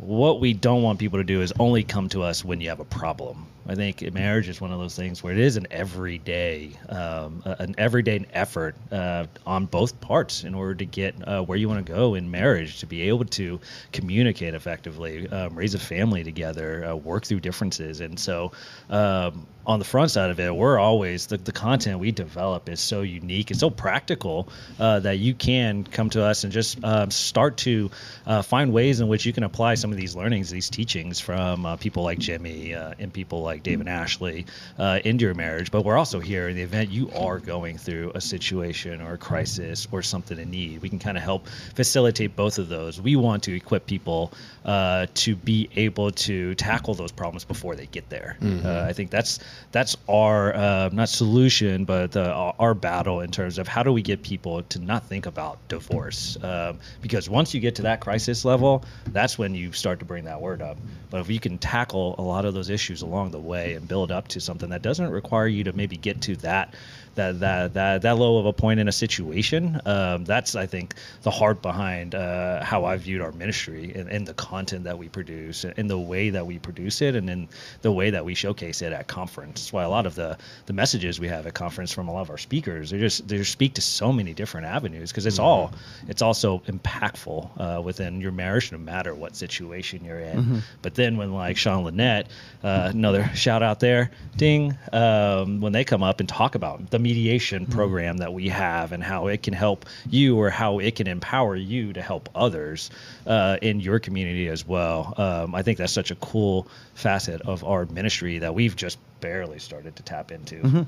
what we don't want people to do is only come to us when you have a problem. I think marriage is one of those things where it is an everyday, um, an everyday effort uh, on both parts in order to get uh, where you want to go in marriage, to be able to communicate effectively, um, raise a family together, uh, work through differences. And so, um, on the front side of it, we're always the, the content we develop is so unique and so practical uh, that you can come to us and just um, start to uh, find ways in which you can apply some of these learnings, these teachings from uh, people like Jimmy uh, and people like David Ashley uh, into your marriage, but we're also here in the event you are going through a situation or a crisis or something in need. We can kind of help facilitate both of those. We want to equip people uh, to be able to tackle those problems before they get there. Mm-hmm. Uh, I think that's that's our uh, not solution, but uh, our battle in terms of how do we get people to not think about divorce, um, because once you get to that crisis level, that's when you start to bring that word up. But if you can tackle a lot of those issues along the way and build up to something that doesn't require you to maybe get to that that that that, that low of a point in a situation, um, that's I think the heart behind uh, how I viewed our ministry and, and the content that we produce and the way that we produce it and in the way that we showcase it at conference. That's why a lot of the the messages we have at conference from a lot of our speakers they just they just speak to so many different avenues because it's all it's also impactful uh, within your marriage no matter what situation you're in. But then when like Sean Lynette, uh, another shout out there, ding, um, when they come up and talk about the mediation program that we have and how it can help you or how it can empower you to help others uh, in your community as well. Um, I think that's such a cool facet of our ministry that we've just barely started to tap into.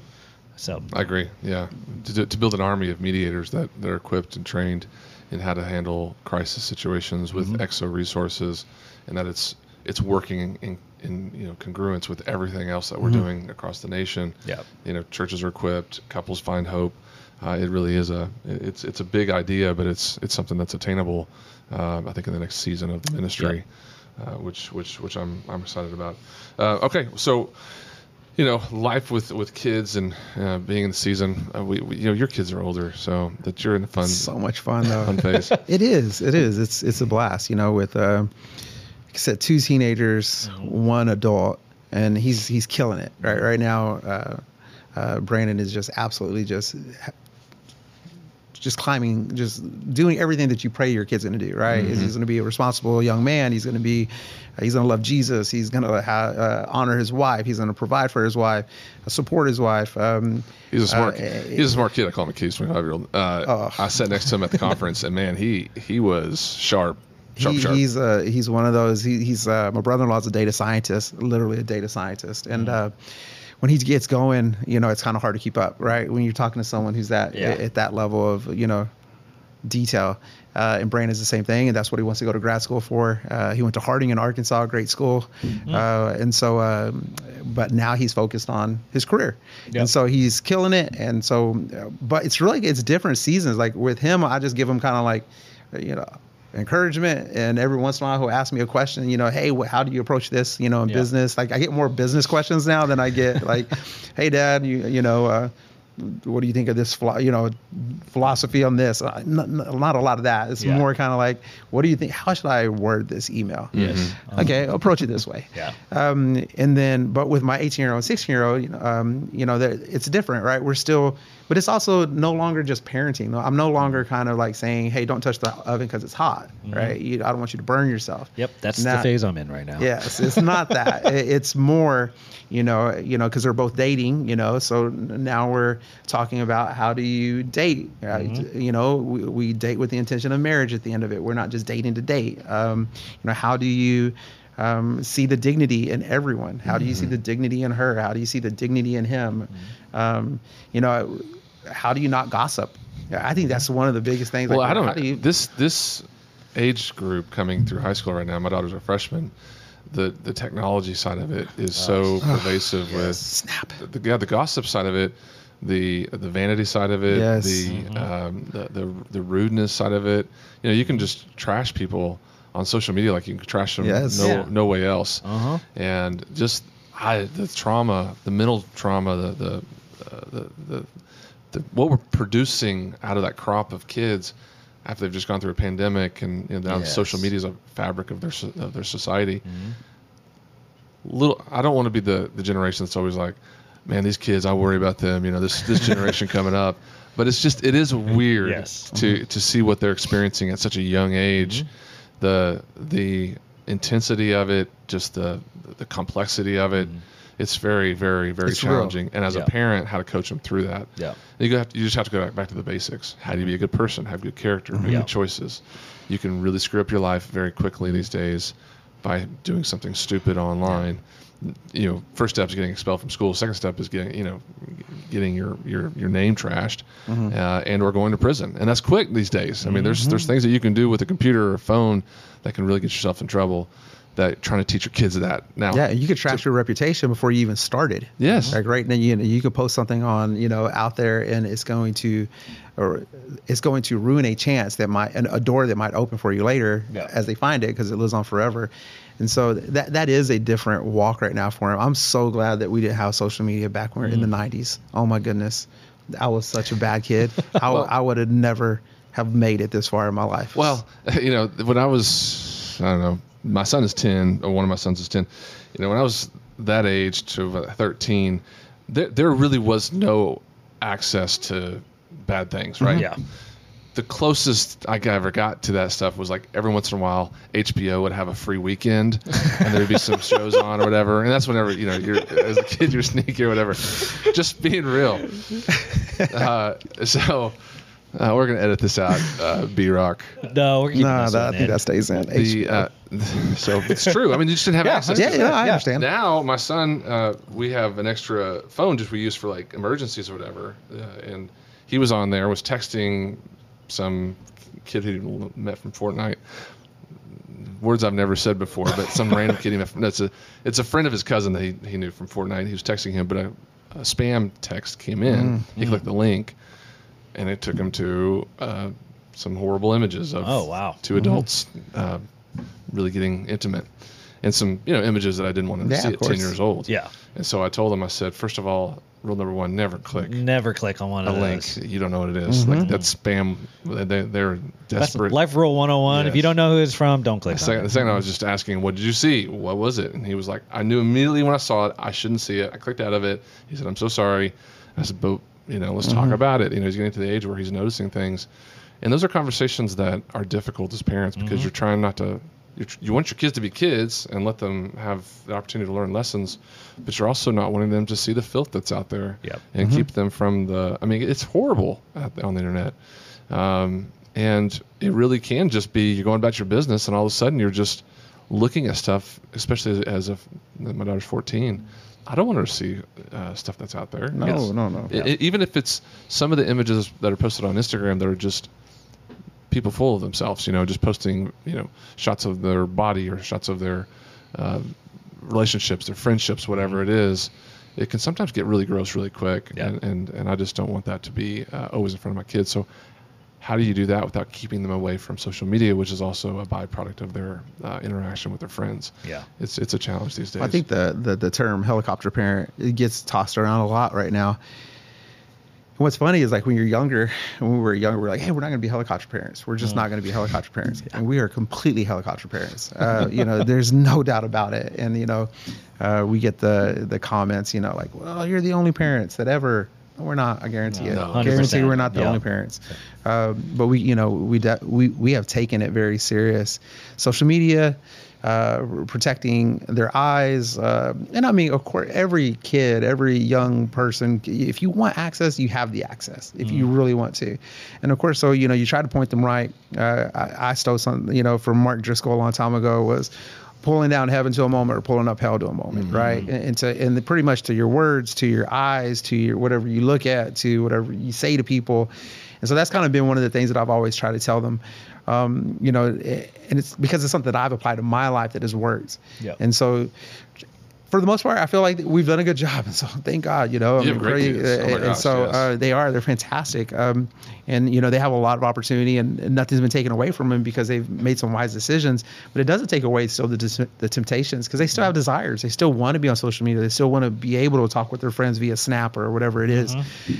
So I agree. Yeah, to, to build an army of mediators that, that are equipped and trained in how to handle crisis situations with XO resources, and that it's it's working in, in you know congruence with everything else that we're doing across the nation. Yeah. you know, churches are equipped, couples find hope. Uh, it really is a it's it's a big idea, but it's it's something that's attainable. Um, I think in the next season of the ministry, uh, which which which I'm I'm excited about. Uh, okay, so you know, life with with kids and uh, being in the season. Uh, we, we, you know, your kids are older, so that you're in the fun So much fun though. fun phase. It is. It is. It's it's a blast. You know, with uh, like I said, two teenagers, one adult, and he's he's killing it right right now. Uh, uh, Brandon is just absolutely just just climbing, just doing everything that you pray your kid's going to do. Right? He's going to be a responsible young man. He's going to be he's going to love Jesus. He's going to ha- uh, honor his wife. He's going to provide for his wife, uh, support his wife. Um, He's a smart. uh, he's a smart kid. I call him a kid, twenty five year old. Uh. I sat next to him at the conference, and man, he he was sharp, sharp, he, sharp. He's uh, he's one of those. He, he's uh, my brother-in-law's a data scientist, literally a data scientist, and Mm-hmm. uh, when he gets going, you know, it's kind of hard to keep up, right? When you're talking to someone who's that Yeah. at that level of you know detail. Uh, and is the same thing, and that's what he wants to go to grad school for. Uh, he went to Harding in Arkansas, great school, Mm-hmm. uh, and so, um, but now he's focused on his career, Yep. and so he's killing it. And so, but it's really it's different seasons. Like with him, I just give him kind of like, you know, encouragement, and every once in a while he'll ask me a question. You know, hey, wh- how do you approach this? You know, in Yeah. business. Like I get more business questions now than I get like, hey, Dad, you you know. Uh, what do you think of this philo- you know philosophy on this uh, not, not a lot of that it's Yeah. more kind of like what do you think how should i word this email yes, okay approach it this way Yeah. um, and then but with my 18 year old 16 year old you know, um, you know there- it's different right we're still but it's also no longer just parenting i'm no longer kind of like saying hey don't touch the oven because it's hot right you, i don't want you to burn yourself Yep, that's Not- the phase I'm in right now. Yes, it's not that. It- it's more, you know, you know, because they're both dating, you know. So now we're talking about how do you date? Right? You know, we, we date with the intention of marriage at the end of it. We're not just dating to date. Um, you know, how do you um, see the dignity in everyone? How do you see the dignity in her? How do you see the dignity in him? Um, you know, how do you not gossip? Yeah, I think that's one of the biggest things. well, like, I don't. How do you, this this age group coming through high school right now. My daughter's a freshman. The the technology side of it is so pervasive with snap. the, the yeah the gossip side of it, the the vanity side of it, Yes. the, um, the the the rudeness side of it. You know, you can just trash people on social media like you can trash them Yes. no Yeah. no way else. Uh-huh. And just I the trauma, the mental trauma, the the uh, the, the the what we're producing out of that crop of kids after they've just gone through a pandemic and you know, now Yes. social media is a fabric of their of their society. Little, I don't want to be the the generation that's always like, man, these kids, I worry about them. You know, this this generation coming up. But it's just it is weird Yes. to to see what they're experiencing at such a young age, the the intensity of it, just the the complexity of it. Mm-hmm. It's very very very It's real. challenging. And as Yeah. a parent, how to coach them through that. Yeah. You have to, you just have to go back, back to the basics. How do you be a good person? Have good character. Make Yeah. good choices. You can really screw up your life very quickly these days by doing something stupid online. You know, first step is getting expelled from school. Second step is getting, you know, getting your your, your name trashed, Mm-hmm. uh, and or going to prison. And that's quick these days. I mean, there's there's things that you can do with a computer or a phone that can really get yourself in trouble. That trying to teach your kids that now. Yeah, you could trash your reputation before you even started. Yes. Like right now, you know, you could post something on, you know, out there, and it's going to, or it's going to ruin a chance that might, an- a door that might open for you later Yeah. as they find it because it lives on forever. And so that that is a different walk right now for him. I'm so glad that we didn't have social media back when we were in the Mm. 90s. Oh my goodness, I was such a bad kid. I, I would have never have made it this far in my life. Well, you know, when I was, I don't know, my son is 10, or one of my sons is 10. You know, when I was that age to uh, 13, there, there really was no access to bad things, right? Yeah. The closest I ever got to that stuff was like every once in a while, HBO would have a free weekend, and there'd be some shows on or whatever. And that's whenever you know you're as a kid you're sneaky or whatever. Just being real. Uh, so uh, we're gonna edit this out, uh, B Rock. No, we're no, that, I think that stays in. The uh, so it's true. I mean, you just didn't have Yeah, access. yeah, to yeah, that. I Yeah. understand. Now my son, uh, we have an extra phone just we use for like emergencies or whatever, uh, and he was on there, was texting some kid he met from Fortnite. Words I've never said before, but some random kid he met from. That's a it's a friend of his cousin that he, he knew from Fortnite. He was texting him, but a, a spam text came in. He clicked the link, and it took him to uh, some horrible images of Oh, wow. two adults uh, really getting intimate, and some you know images that I didn't want to Yeah, see of at ten years old. Yeah. And so I told him, I said, first of all, rule number one, never click Never click on one a of link. those. You don't know what it is. Like mm-hmm. that's spam. They, they're That's desperate. life rule 101. If you don't know who it's from, don't click The on second, it. the second I was just asking, what did you see? What was it? And he was like, I knew immediately when I saw it, I shouldn't see it. I clicked out of it. He said, I'm so sorry. I said, but you know, let's talk mm-hmm. about it. You know, he's getting to the age where he's noticing things, and those are conversations that are difficult as parents because mm-hmm. you're trying not to. You're, you want your kids to be kids and let them have the opportunity to learn lessons, but you're also not wanting them to see the filth that's out there Yep. and keep them from the. I mean, it's horrible out there on the internet. Um, and it really can just be you're going about your business, and all of a sudden you're just looking at stuff, especially as, as if my daughter's 14. I don't want her to see uh, stuff that's out there. No, Yes. no, no. I- I- even if it's some of the images that are posted on Instagram that are just people full of themselves, you know, just posting, you know, shots of their body or shots of their uh, relationships, their friendships, whatever it is. It can sometimes get really gross really quick, Yeah. and, and and I just don't want that to be uh, always in front of my kids. So, how do you do that without keeping them away from social media, which is also a byproduct of their uh, interaction with their friends? Yeah. it's it's a challenge these days. I think the, the the term helicopter parent it gets tossed around a lot right now. What's funny is like when you're younger, when we were younger, we're like, hey, we're not going to be helicopter parents. We're just not going to be helicopter parents, and we are completely helicopter parents. Uh, you know, there's no doubt about it. And you know, uh, we get the the comments, you know, like, well, you're the only parents that ever. We're not. I guarantee it. No, guarantee 100%. we're not the Yeah. only parents. Um, but we, you know, we de- we we have taken it very serious. Social media, uh, protecting their eyes, uh, and I mean, of course, every kid, every young person, if you want access, you have the access. If you really want to, and of course, so you know, you try to point them right. Uh, I, I stole something, you know, from Mark Driscoll a long time ago was pulling down heaven to a moment or pulling up hell to a moment, right? And, and to and the, pretty much to your words, to your eyes, to your whatever you look at, to whatever you say to people. And so that's kind of been one of the things that I've always tried to tell them. Um, you know, and it's because it's something that I've applied to my life that has worked. Yep. And so for the most part, I feel like we've done a good job, and so thank God, you know. I You have great kids. Oh my and so yes. uh, they are, they're fantastic, um, and you know they have a lot of opportunity, and, and nothing's been taken away from them because they've made some wise decisions. But it doesn't take away still the dis- the temptations because they still have desires. They still want to be on social media. They still want to be able to talk with their friends via Snap or whatever it is.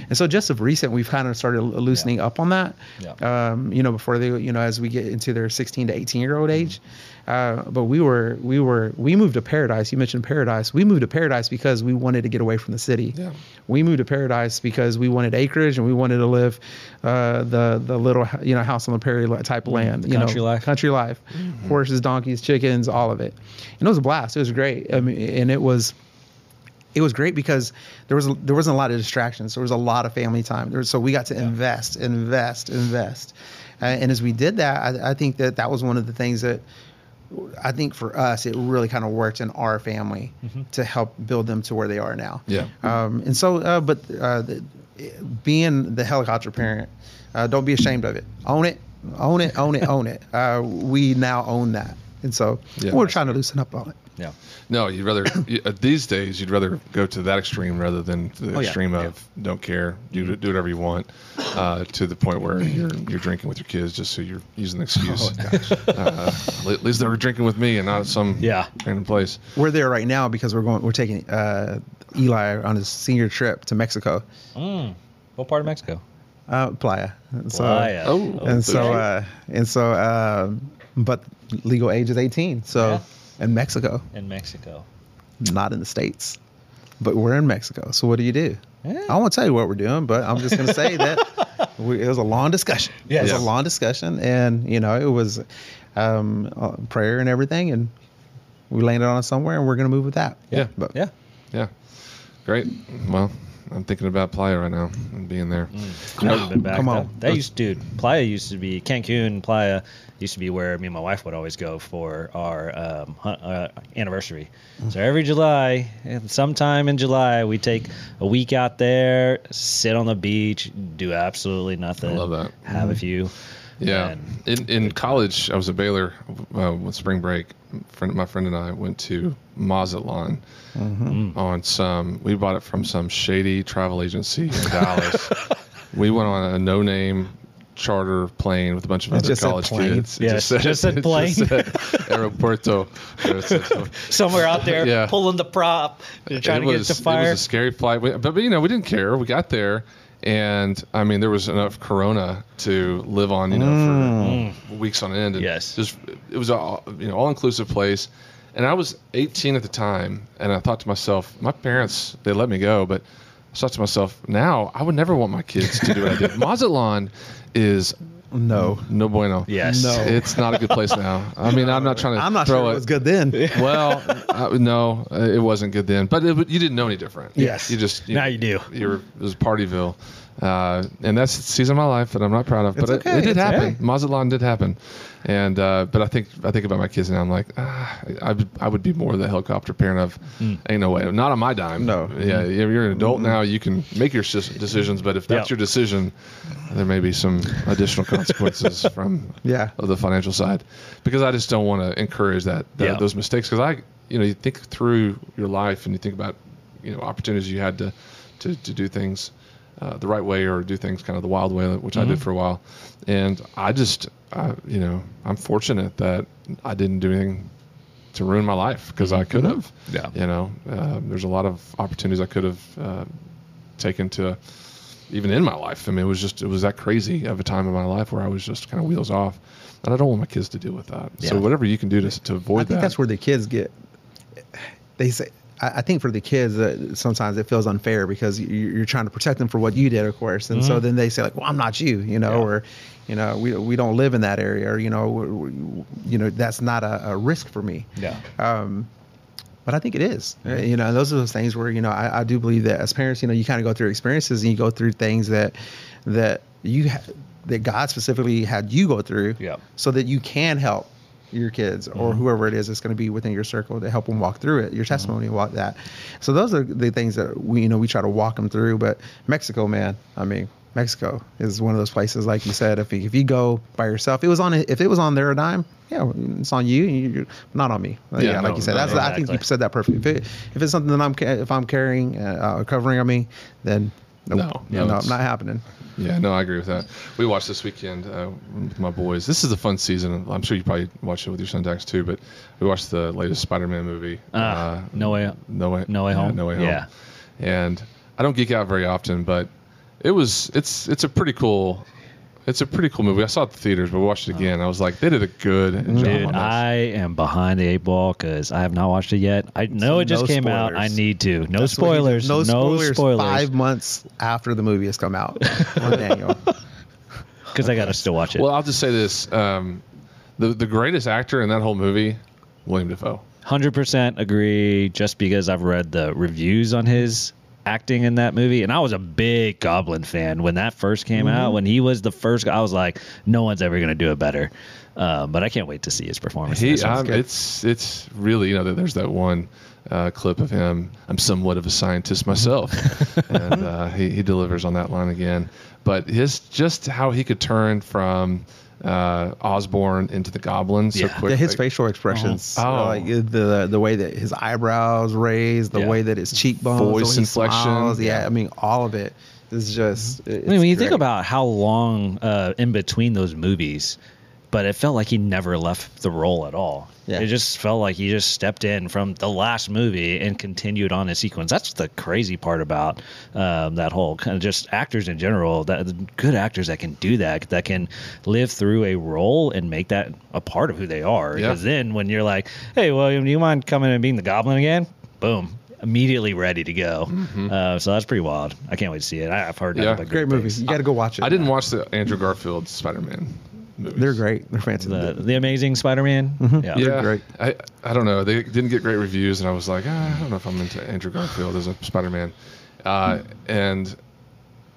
And so just of recent, we've kind of started loosening up on that. Yeah. Um, you know, before they, you know, as we get into their 16 to 18 year old age. Uh, but we were, we were, we moved to Paradise. You mentioned Paradise. We moved to Paradise because we wanted to get away from the city. Yeah. We moved to Paradise because we wanted acreage and we wanted to live uh, the the little, you know, house on the prairie type of land. You country know, life. country life, horses, donkeys, chickens, all of it. And it was a blast. It was great. I mean, and it was it was great because there was there wasn't a lot of distractions. There was a lot of family time. There was, so we got to invest, invest, invest. Uh, and as we did that, I, I think that that was one of the things that I think for us, it really kind of worked in our family to help build them to where they are now. Yeah. Um, and so, uh, but uh, the, being the helicopter parent, uh, don't be ashamed of it. Own it, own it, own it, own it. Uh, we now own that. And so Yeah. we're trying to loosen up on it. Yeah. No, you'd rather uh, these days you'd rather go to that extreme rather than the Oh, extreme Yeah. of don't care, do do whatever you want, uh, to the point where you're you're drinking with your kids just so you're using the excuse. uh, at least they were drinking with me and not at some Yeah. random place. We're there right now because we're going. We're taking uh, Eli on his senior trip to Mexico, Mm. What part of Mexico? uh, Playa. And so, Playa. Oh, and so, uh, and so, um, but legal age is 18. So, Yeah. In Mexico, In Mexico. not in the states, but we're in Mexico. So, what do you do? Yeah. I won't tell you what we're doing, but I'm just going to say that we, it was a long discussion. It was Yeah. a long discussion, and you know, it was um, uh, prayer and everything, and we landed on it somewhere, and we're going to move with that. Yeah. but Yeah. Yeah, great. Well, I'm thinking about Playa right now and being there. I've never been back. come on. That, used, dude. Playa used to be Cancun. Playa used to be where me and my wife would always go for our um, hu- uh, anniversary. So every July, sometime in July, we take a week out there, sit on the beach, do absolutely nothing. I love that. Have a few. Yeah. And- In in college, I was at Baylor uh, with spring break. Friend, my friend and I went to Mazatlan Mm. on some. We bought it from some shady travel agency in Dallas. we went on a no-name charter plane with a bunch of It other just college kids. It just said it plane. said Aeropuerto. Somewhere out there, Yeah. pulling the prop, trying it to was, get to fire. It was a scary flight, but, but you know we didn't care. We got there, and I mean there was enough Corona to live on, you know, for mm. weeks on end. And Yes. just it was all you know all inclusive place, and I was 18 at the time, and I thought to myself, my parents they let me go, but I thought to myself, now I would never want my kids to do what I did. Mazatlan is no, no bueno. yes. No. It's not a good place now. I mean, I'm not trying to I'm not throw sure it was good then. well, uh, no, uh, it wasn't good then. But it, you didn't know any different. Yes. you just Now you do. You were it was Partyville, uh, and that's a season of my life that I'm not proud of. But It's it, okay, it did it's happen. okay. Mazatlan did happen, and uh, but I think I think about my kids now. I'm like, ah, I would I would be more the helicopter parent of, Hmm. ain't no way, not on my dime. No. yeah, if you're an adult now, you can make your decisions. But if that's Yep. your decision, there may be some additional consequences from Yeah. of the financial side because I just don't want to encourage that, that Yeah. those mistakes because I you know you think through your life and you think about you know opportunities you had to to, to do things uh, the right way or do things kind of the wild way which I did for a while and I just uh, you know I'm fortunate that I didn't do anything to ruin my life because I could have Yeah. you know uh, there's a lot of opportunities I could have uh, taken to even in my life. I mean, it was just it was that crazy of a time in my life where I was just kind of wheels off, and I don't want my kids to deal with that. So whatever you can do to to avoid that. I think that. that's where the kids get. They say, I, I think for the kids, uh, sometimes it feels unfair because you, you're trying to protect them for what you did, of course, and so then they say like, "Well, I'm not you," you know, Mm-hmm. Yeah. or you know, we we don't live in that area, or you know, we, you know, that's not a, a risk for me. Yeah. Um, but I think it is. Uh, You know, those are those things where you know I, I do believe that as parents, you know, you kind of go through experiences and you go through things that that you ha- that God specifically had you go through, yeah. so that you can help your kids or whoever it is that's going to be within your circle to help them walk through it, your testimony walk that. So those are the things that we you know we try to walk them through. But Mexico, man, I mean. Mexico is one of those places, like you said. If you, if you go by yourself, it was on if it was on their dime, yeah, it's on you, you not on me. Yeah, Yeah, like you said, no, that's no, I think you said that perfectly. If, it, if it's something that I'm if I'm carrying uh, covering on me, then nope. No, Yeah, no, no, it's- not happening. Yeah, no, I agree with that. We watched this weekend uh, with my boys. This is a fun season. I'm sure you probably watched it with your son Dax too. But we watched the latest Spider-Man movie. Ah, uh, No Way- No way. No Way yeah, Home? no way home. Yeah. And I don't geek out very often, but it was it's it's a pretty cool. It's a pretty cool movie. I saw it at the theaters, but watched it again. I was like, they did a good job Dude, on this. I am behind the eight ball because I have not watched it yet. I know it just no came out. I spoilers. need to. No That's what he- spoilers. No No spoilers. spoilers. Five months after the movie has come out. on Daniel. Because I got to still watch it. Well, I'll just say this: um, the the greatest actor in that whole movie, William Dafoe. Hundred percent agree. Just because I've read the reviews on his acting in that movie. And I was a big Goblin fan when that first came Mm-hmm. out. When he was the first, I was like, no one's ever going to do it better. Um, but I can't wait to see his performance. He, um, it's it's really you know there's that one uh, clip of him. I'm somewhat of a scientist myself, and uh, he he delivers on that line again. But his just how he could turn from uh, Osborn into the Goblin so Yeah. quick. His like- facial expressions, Oh. uh, like the the way that his eyebrows raised, the Yeah. way that his cheekbones, the Voice inflection. smiles, yeah, Yeah. I mean, all of it is just. I mean, when you think about how long uh, in between those movies, but it felt like he never left the role at all. Yeah. It just felt like he just stepped in from the last movie and continued on his sequence. That's the crazy part about um, that whole kind of just actors in general. That good actors that can do that, that can live through a role and make that a part of who they are. Yeah. Because then when you're like, "Hey, William, do you mind coming and being the Goblin again?" Boom. Immediately ready to go. Uh, so that's pretty wild. I can't wait to see it. I, I've heard Yeah. great movies. you got to go watch it. I didn't watch the Andrew Garfield Spider-Man movies. They're great. They're the fantastic. the Amazing Spider-Man. Yeah. Yeah, They're great. I I don't know. They didn't get great reviews, and I was like, ah, I don't know if I'm into Andrew Garfield as a Spider-Man. Uh, and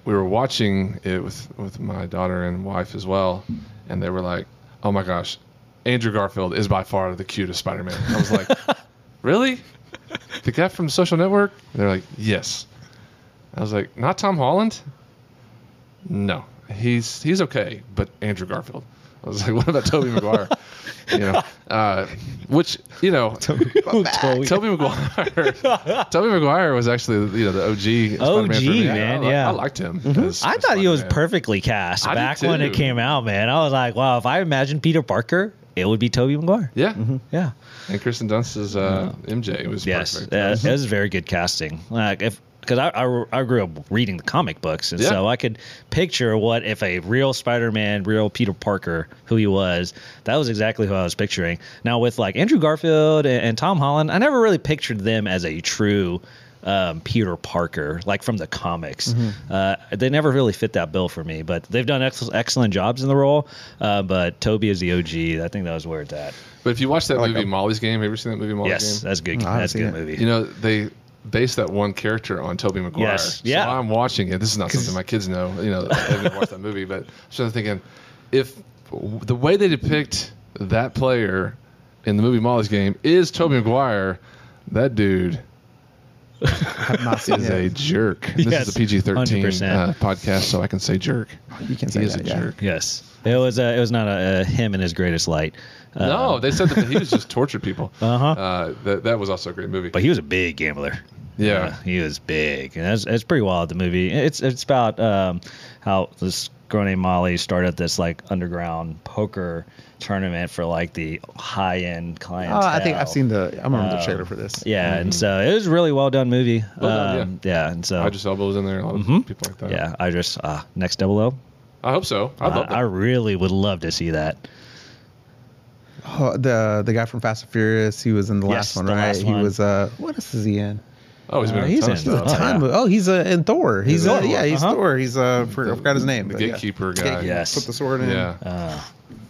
we were watching it with with my daughter and wife as well, and they were like, Oh my gosh, Andrew Garfield is by far the cutest Spider-Man. I was like, Really? The guy from Social Network? They're like, Yes. I was like, Not Tom Holland? No, he's he's okay, but Andrew Garfield. I was like, what about Tobey Maguire? you know, uh, which you know, Tobey Maguire. Tobey Maguire was actually you know the OG. Spider-Man man, I, yeah. I liked him. I as- as thought he was perfectly cast I back when it came out, man. I was like, wow, if I imagined Peter Parker, it would be Tobey Maguire. Yeah, Yeah. and Kirsten Dunst's uh, MJ was Yes. perfect. Uh, it was very good casting. Like if because I, I, I grew up reading the comic books, and Yeah. so I could picture what if a real Spider-Man, real Peter Parker, who he was. That was exactly who I was picturing. Now with like Andrew Garfield and, and Tom Holland, I never really pictured them as a true um, Peter Parker, like from the comics. Uh, they never really fit that bill for me, but they've done ex- excellent jobs in the role. Uh, but Tobey is the OG. I think that was where it's at. But if you watch that like movie him. Molly's Game, have you ever seen that movie Molly's yes, Game? that's good. No, that's a good it. movie. You know, they based that one character on Tobey Maguire. Yes, So yeah. while I'm watching it. This is not something my kids know. You know, they haven't watched that movie, but I'm sort of thinking, if the way they depict that player in the movie Molly's Game is Tobey Maguire, that dude have not seen is a jerk. This Yes, is a PG-13 uh, podcast, so I can say jerk. You can He say is that, a yeah. jerk. Yes, it was. Uh, it was not a, a him in his greatest light. Uh, no, they said that he was just tortured people. Uh-huh. Uh, that that was also a great movie. but he was a big gambler. Yeah. Uh, he was big, and it's it's pretty wild. The movie. It's it's about um, how this girl named Molly started this like underground poker tournament for like the high end Oh, clientele. I think I've seen the. I remember the Um, trailer for this. Yeah, and so it was a really well done movie. Well done, um, yeah. and so Idris Elba was in there. A lot of Mhm. people like that. yeah, I just uh, next double O. I hope so. I'd love I, that. I really would love to see that. Oh, the the guy from Fast and Furious. He was in the Yes, last one, the right? last He was. Uh, what else is he in? Oh, he's been Uh, in a he's ton in- of The stuff. Oh, time. yeah. Oh, he's uh, in Thor. He's, He's uh, yeah, he's Uh-huh. Thor. He's uh, for, I forgot his name. The but yeah. gatekeeper guy. Gatekeeper. Yes. Put the sword in. Yeah. Uh,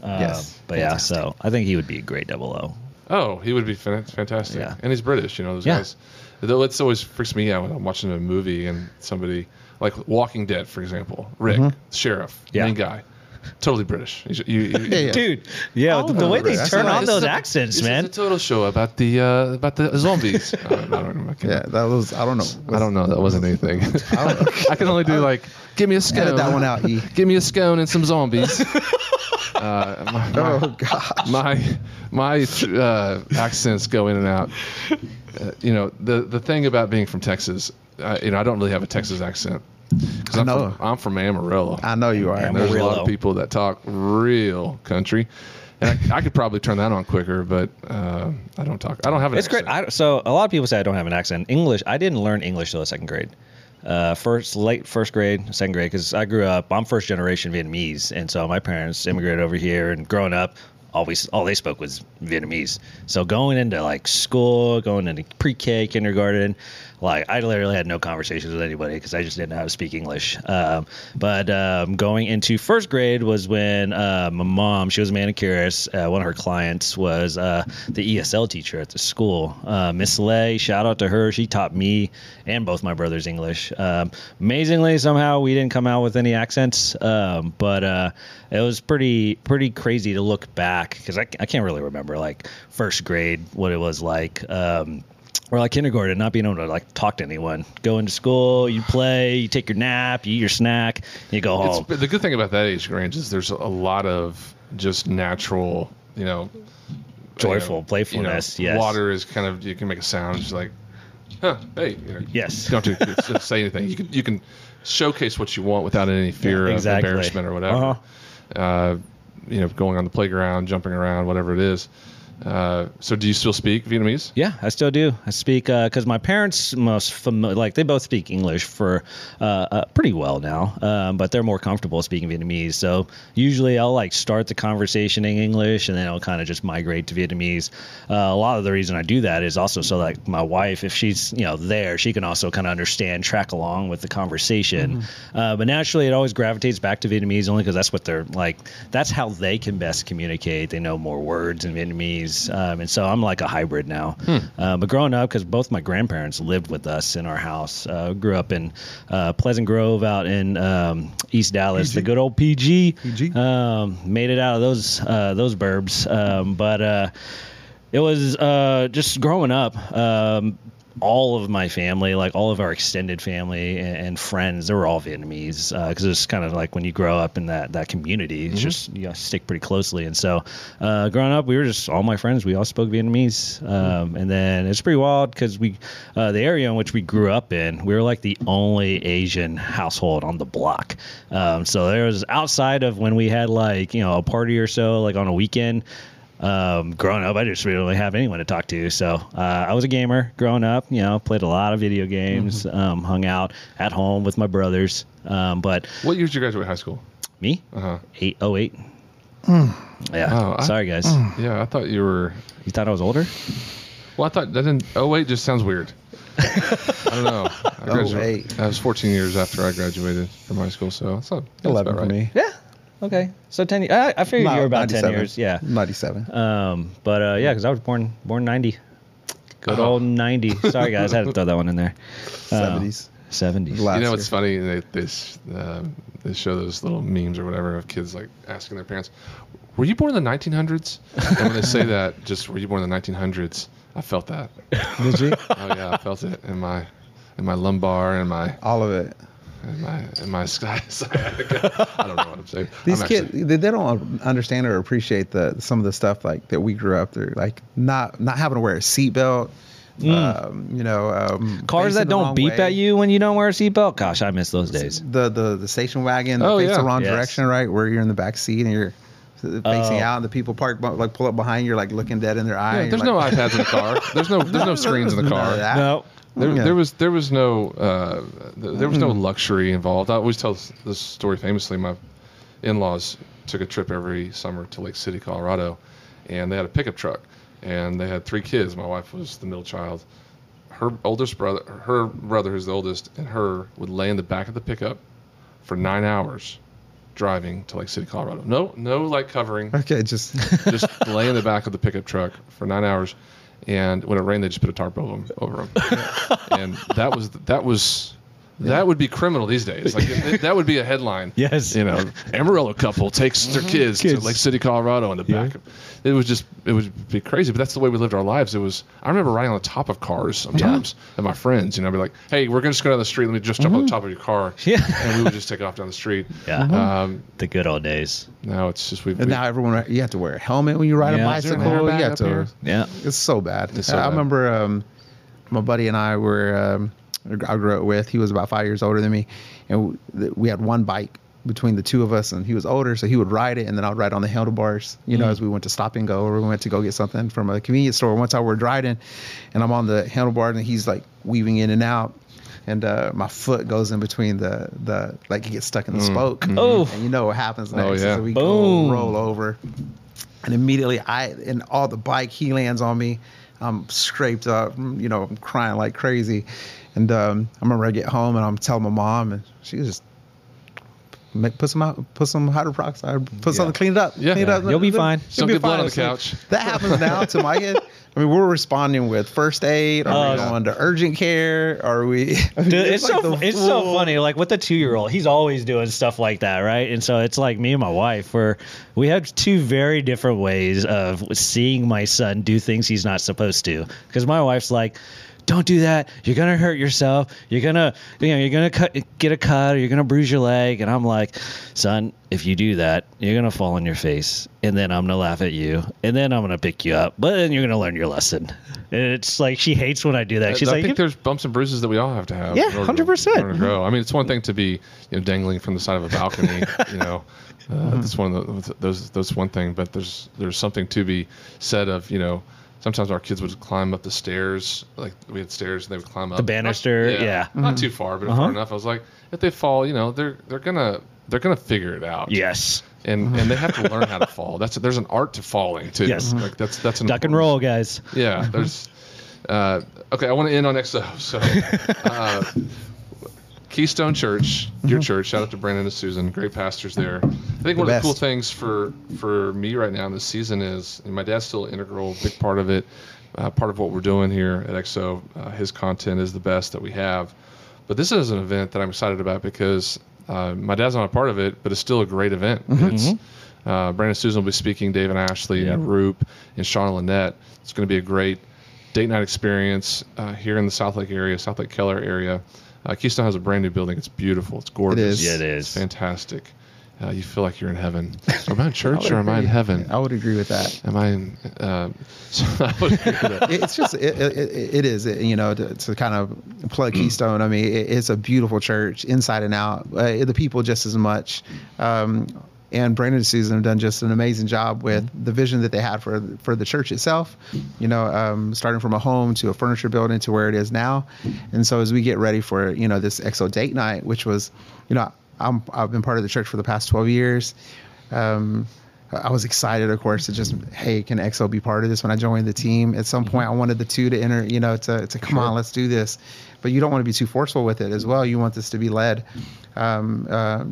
uh, Yes, but yeah, so I think he would be a great double O. Oh, he would be fantastic. Yeah. And he's British, you know, those Yeah. guys. Though it's always freaks me out when I'm watching a movie and somebody like Walking Dead, for example, Rick, sheriff, Yeah. main guy, totally British. You, you, you, Yeah, yeah. Dude, yeah, the, the way are they great. That's turn on those a- accents, man. is a total show about the uh, about the zombies. I don't, I don't know. I, Yeah, that was. I don't know. I don't know. That wasn't anything. I don't know. I can only do like, give me a scone. Edit that one out, E. Give me a scone and some zombies. uh, my, my, Oh God. my my uh, accents go in and out. Uh, you know the the thing about being from Texas, uh, you know I don't really have a Texas accent because I I'm know. from, I'm from Amarillo. I know you are. and there's a lot Amarillo. of people that talk real country, and I, I could probably turn that on quicker, but uh, I don't talk. I don't have an. Accent. It's great. accent. I, so a lot of people say I don't have an accent. English, I didn't learn English till the second grade. Uh, first, late first grade, second grade, because I grew up. I'm first generation Vietnamese, and so my parents immigrated over here. And growing up, always all they spoke was Vietnamese. So going into like school, going into pre-K, kindergarten, like I literally had no conversations with anybody because I just didn't know how to speak English. Um, but um, going into first grade was when uh, my mom, she was a manicurist. Uh, one of her clients was uh, the ESL teacher at the school, uh, Miss Lay. Shout out to her. She taught me and both my brothers English. Um, amazingly, somehow we didn't come out with any accents, um, but uh, it was pretty pretty crazy to look back because I, I can't really remember like first grade what it was like. Um, or like kindergarten, not being able to like talk to anyone. Go into school, you play, you take your nap, you eat your snack, you go home. It's, the good thing about that age range is there's a lot of just natural, you know, Joyful you know, playfulness, you know, yes. Water is kind of you can make a sound, just like, huh, hey. You know, Yes. Don't just say anything. You can you can showcase what you want without any fear Yeah, of embarrassment or whatever. Uh-huh. Uh, you know, going on the playground, jumping around, whatever it is. Uh, so, do you still speak Vietnamese? Yeah, I still do. I speak because my parents most familiar, like they both speak English for uh, uh, pretty well now, um, but they're more comfortable speaking Vietnamese. So usually I'll like start the conversation in English and then I'll kind of just migrate to Vietnamese. Uh, a lot of the reason I do that is also so like my wife, if she's you know there, she can also kind of understand, track along with the conversation. Uh, but naturally, it always gravitates back to Vietnamese only because that's what they're like. That's how they can best communicate. They know more words in Vietnamese, um, and so I'm like a hybrid now. Uh, but growing up, because both my grandparents lived with us in our house, uh, grew up in uh, Pleasant Grove out in um, East Dallas, the good old PG. PG. Um, made it out of those uh, those burbs, um, but. Uh, it was uh, just growing up. Um, all of my family, like all of our extended family and, and friends, they were all Vietnamese because it's kind of like when you grow up in that that community, it's just you know, stick pretty closely. And so, uh, growing up, we were just all my friends. We all spoke Vietnamese, um, and then it's pretty wild because we, uh, the area in which we grew up in, we were like the only Asian household on the block. Um, so there was outside of when we had like you know a party or so, like on a weekend um, growing up, I just really didn't have anyone to talk to. So uh, I was a gamer growing up. You know, played a lot of video games, um, hung out at home with my brothers. Um, but What year did you graduate high school? me, Uh huh. eight oh eight. Yeah. Oh, I- Sorry, guys. Yeah, I thought you were. You thought I was older? Well, I thought that didn't. Oh wait, just sounds weird. I don't know. I, Oh, graduated, wait. I was 14 years after I graduated from high school, so that's, not, that's 11 about for right. me. Yeah. Okay. So ten. years. I, I figured you were about ten years. Yeah. 97. Um. But uh, yeah, because I was born born ninety. Good Oh. old ninety. Sorry, guys. I had to throw that one in there. Uh, 70s. Seventies. Last You know what's funny? They they, s- um, they show those little memes or whatever of kids like asking their parents, "Were you born in the 1900s?" And when they say that, just "Were you born in the 1900s?" I felt that. Did you? Oh yeah, I felt it in my in my lumbar and my All of it. In my in my sky. I don't know what I'm saying. These I'm kids, actually- they, they don't understand or appreciate the some of the stuff like that we grew up through, like not not having to wear a seatbelt. Um, you know, um, Cars that don't beep way. at you when you don't wear a seatbelt. Gosh, I miss those days. The the the station wagon that Oh, face yeah. the wrong Yes. direction, right? Where you're in the back seat and you're facing Oh. out, and the people park like pull up behind you, like looking dead in their eye. Yeah, there's you're no iPads in the car. There's no there's no screens in the car. No. There, Yeah. there was there was no uh, there was no luxury involved. I always tell this, story famously. My in-laws took a trip every summer to Lake City, Colorado, and they had a pickup truck, and they had three kids. My wife was the middle child. Her oldest brother, her brother, who's the oldest, and her would lay in the back of the pickup for nine hours, driving to Lake City, Colorado. No, no light covering Okay, just just lay in the back of the pickup truck for nine hours, and when it rained, they just put a tarp over them. Over 'em. and that was that was that would be criminal these days. Like it- it- that would be a headline. Yes. you know, Amarillo couple takes their kids, Kids. to Lake City, Colorado, in the back. of It was just it would be crazy, but that's the way we lived our lives. It was I remember riding on the top of cars sometimes, and my friends, you know, I'd be like, "Hey, we're gonna just go down the street. Let me just jump on the top of your car." Yeah. and we would just take off down the street. Yeah. Um, The good old days. now it's just we've and now everyone you have to wear a helmet when you ride Yeah. a Is there an bicycle. You airbag have up to. here? Yeah. It's so bad. It's so I bad. remember um, my buddy and I were um, I grew up with. He was about five years older than me, and we, we had one bike between the two of us. And he was older, so he would ride it, and then I'd ride on the handlebars. You know, as we went to stop and go, or we went to go get something from a convenience store. Once I were we're riding, and I'm on the handlebars, and he's like weaving in and out. and uh, my foot goes in between the the like it gets stuck in the spoke. Oh. and you know what happens Mm. Oh, next? yeah. So we Boom. go roll over, and immediately I and all the bike he lands on me. I'm scraped up, you know, I'm crying like crazy, and um, I remember I get home and I'm telling my mom, and she just. Make, put some out, put some hydroperoxide, put something, clean it up. Yeah. clean it up. You'll be fine. You'll Some be good blood fine. on the So couch. That happens now to my kid. I mean, we're responding with first aid. Are Oh, we going to urgent care? Are we? I mean, Dude, it's, like so the it's so funny. Like with the two year old, he's always doing stuff like that, right? And so it's like me and my wife, where we have two very different ways of seeing my son do things he's not supposed to. Because my wife's like. Don't do that. You're gonna hurt yourself. You're gonna, you know, you're gonna cut, get a cut, or you're gonna bruise your leg. And I'm like, son, if you do that, you're gonna fall on your face, and then I'm gonna laugh at you, and then I'm gonna pick you up, but then you're gonna learn your lesson. And it's like she hates when I do that. She's like, I like, think there's bumps and bruises that we all have to have. Yeah, in order to- 100%. in to grow. I mean, it's one thing to be you know dangling from the side of a balcony. you know, uh, that's one of the, those. That's one thing. But there's there's something to be said of you know. Sometimes our kids would climb up the stairs, like we had stairs, and they would climb up The banister, Not- yeah. not too far, but Uh-huh. far enough. I was like, if they fall, you know, they're they're gonna they're gonna figure it out. yes. and and they have to learn how to fall. That's there's an art to falling too. Yes. like that's that's an Duck and roll, guys. yeah, there's. Uh, okay, I want to end on XO. So, uh, Keystone Church, your church. Shout out to Brandon and Susan, great pastors there. I think one of the cool things for for me right now in this season is, and my dad's still an integral, big part of it. Uh, part of what we're doing here at XO, uh, his content is the best that we have. But this is an event that I'm excited about because uh, my dad's not a part of it, but it's still a great event. It's uh, Brandon and Susan will be speaking, Dave and Ashley, and Roop, and Sean and Lynette. It's going to be a great date night experience uh, here in the Southlake area, Southlake Keller area. Uh, Keystone has a brand new building. It's beautiful. It's gorgeous. is. Yeah, it It's fantastic. Uh, you feel like you're in heaven. Am I in church or am I in heaven? I would agree with that. Am I in? Uh, so I would that. It's just it, it, it it is you know to, to kind of plug Keystone. I mean, it, it's a beautiful church inside and out. Uh, the people just as much. Um, and Brandon and Susan have done just an amazing job with the vision that they had for for the church itself. You know, um, starting from a home to a furniture building to where it is now. And so as we get ready for you know this XO date night, which was, you know, I'm I've been part of the church for the past 12 years. Um, I was excited, of course, to just hey, can XO be part of this? When I joined the team, at some point, I wanted the two to enter, you know, to to come on, let's do this. But you don't want to be too forceful with it as well. You want this to be led, um, uh,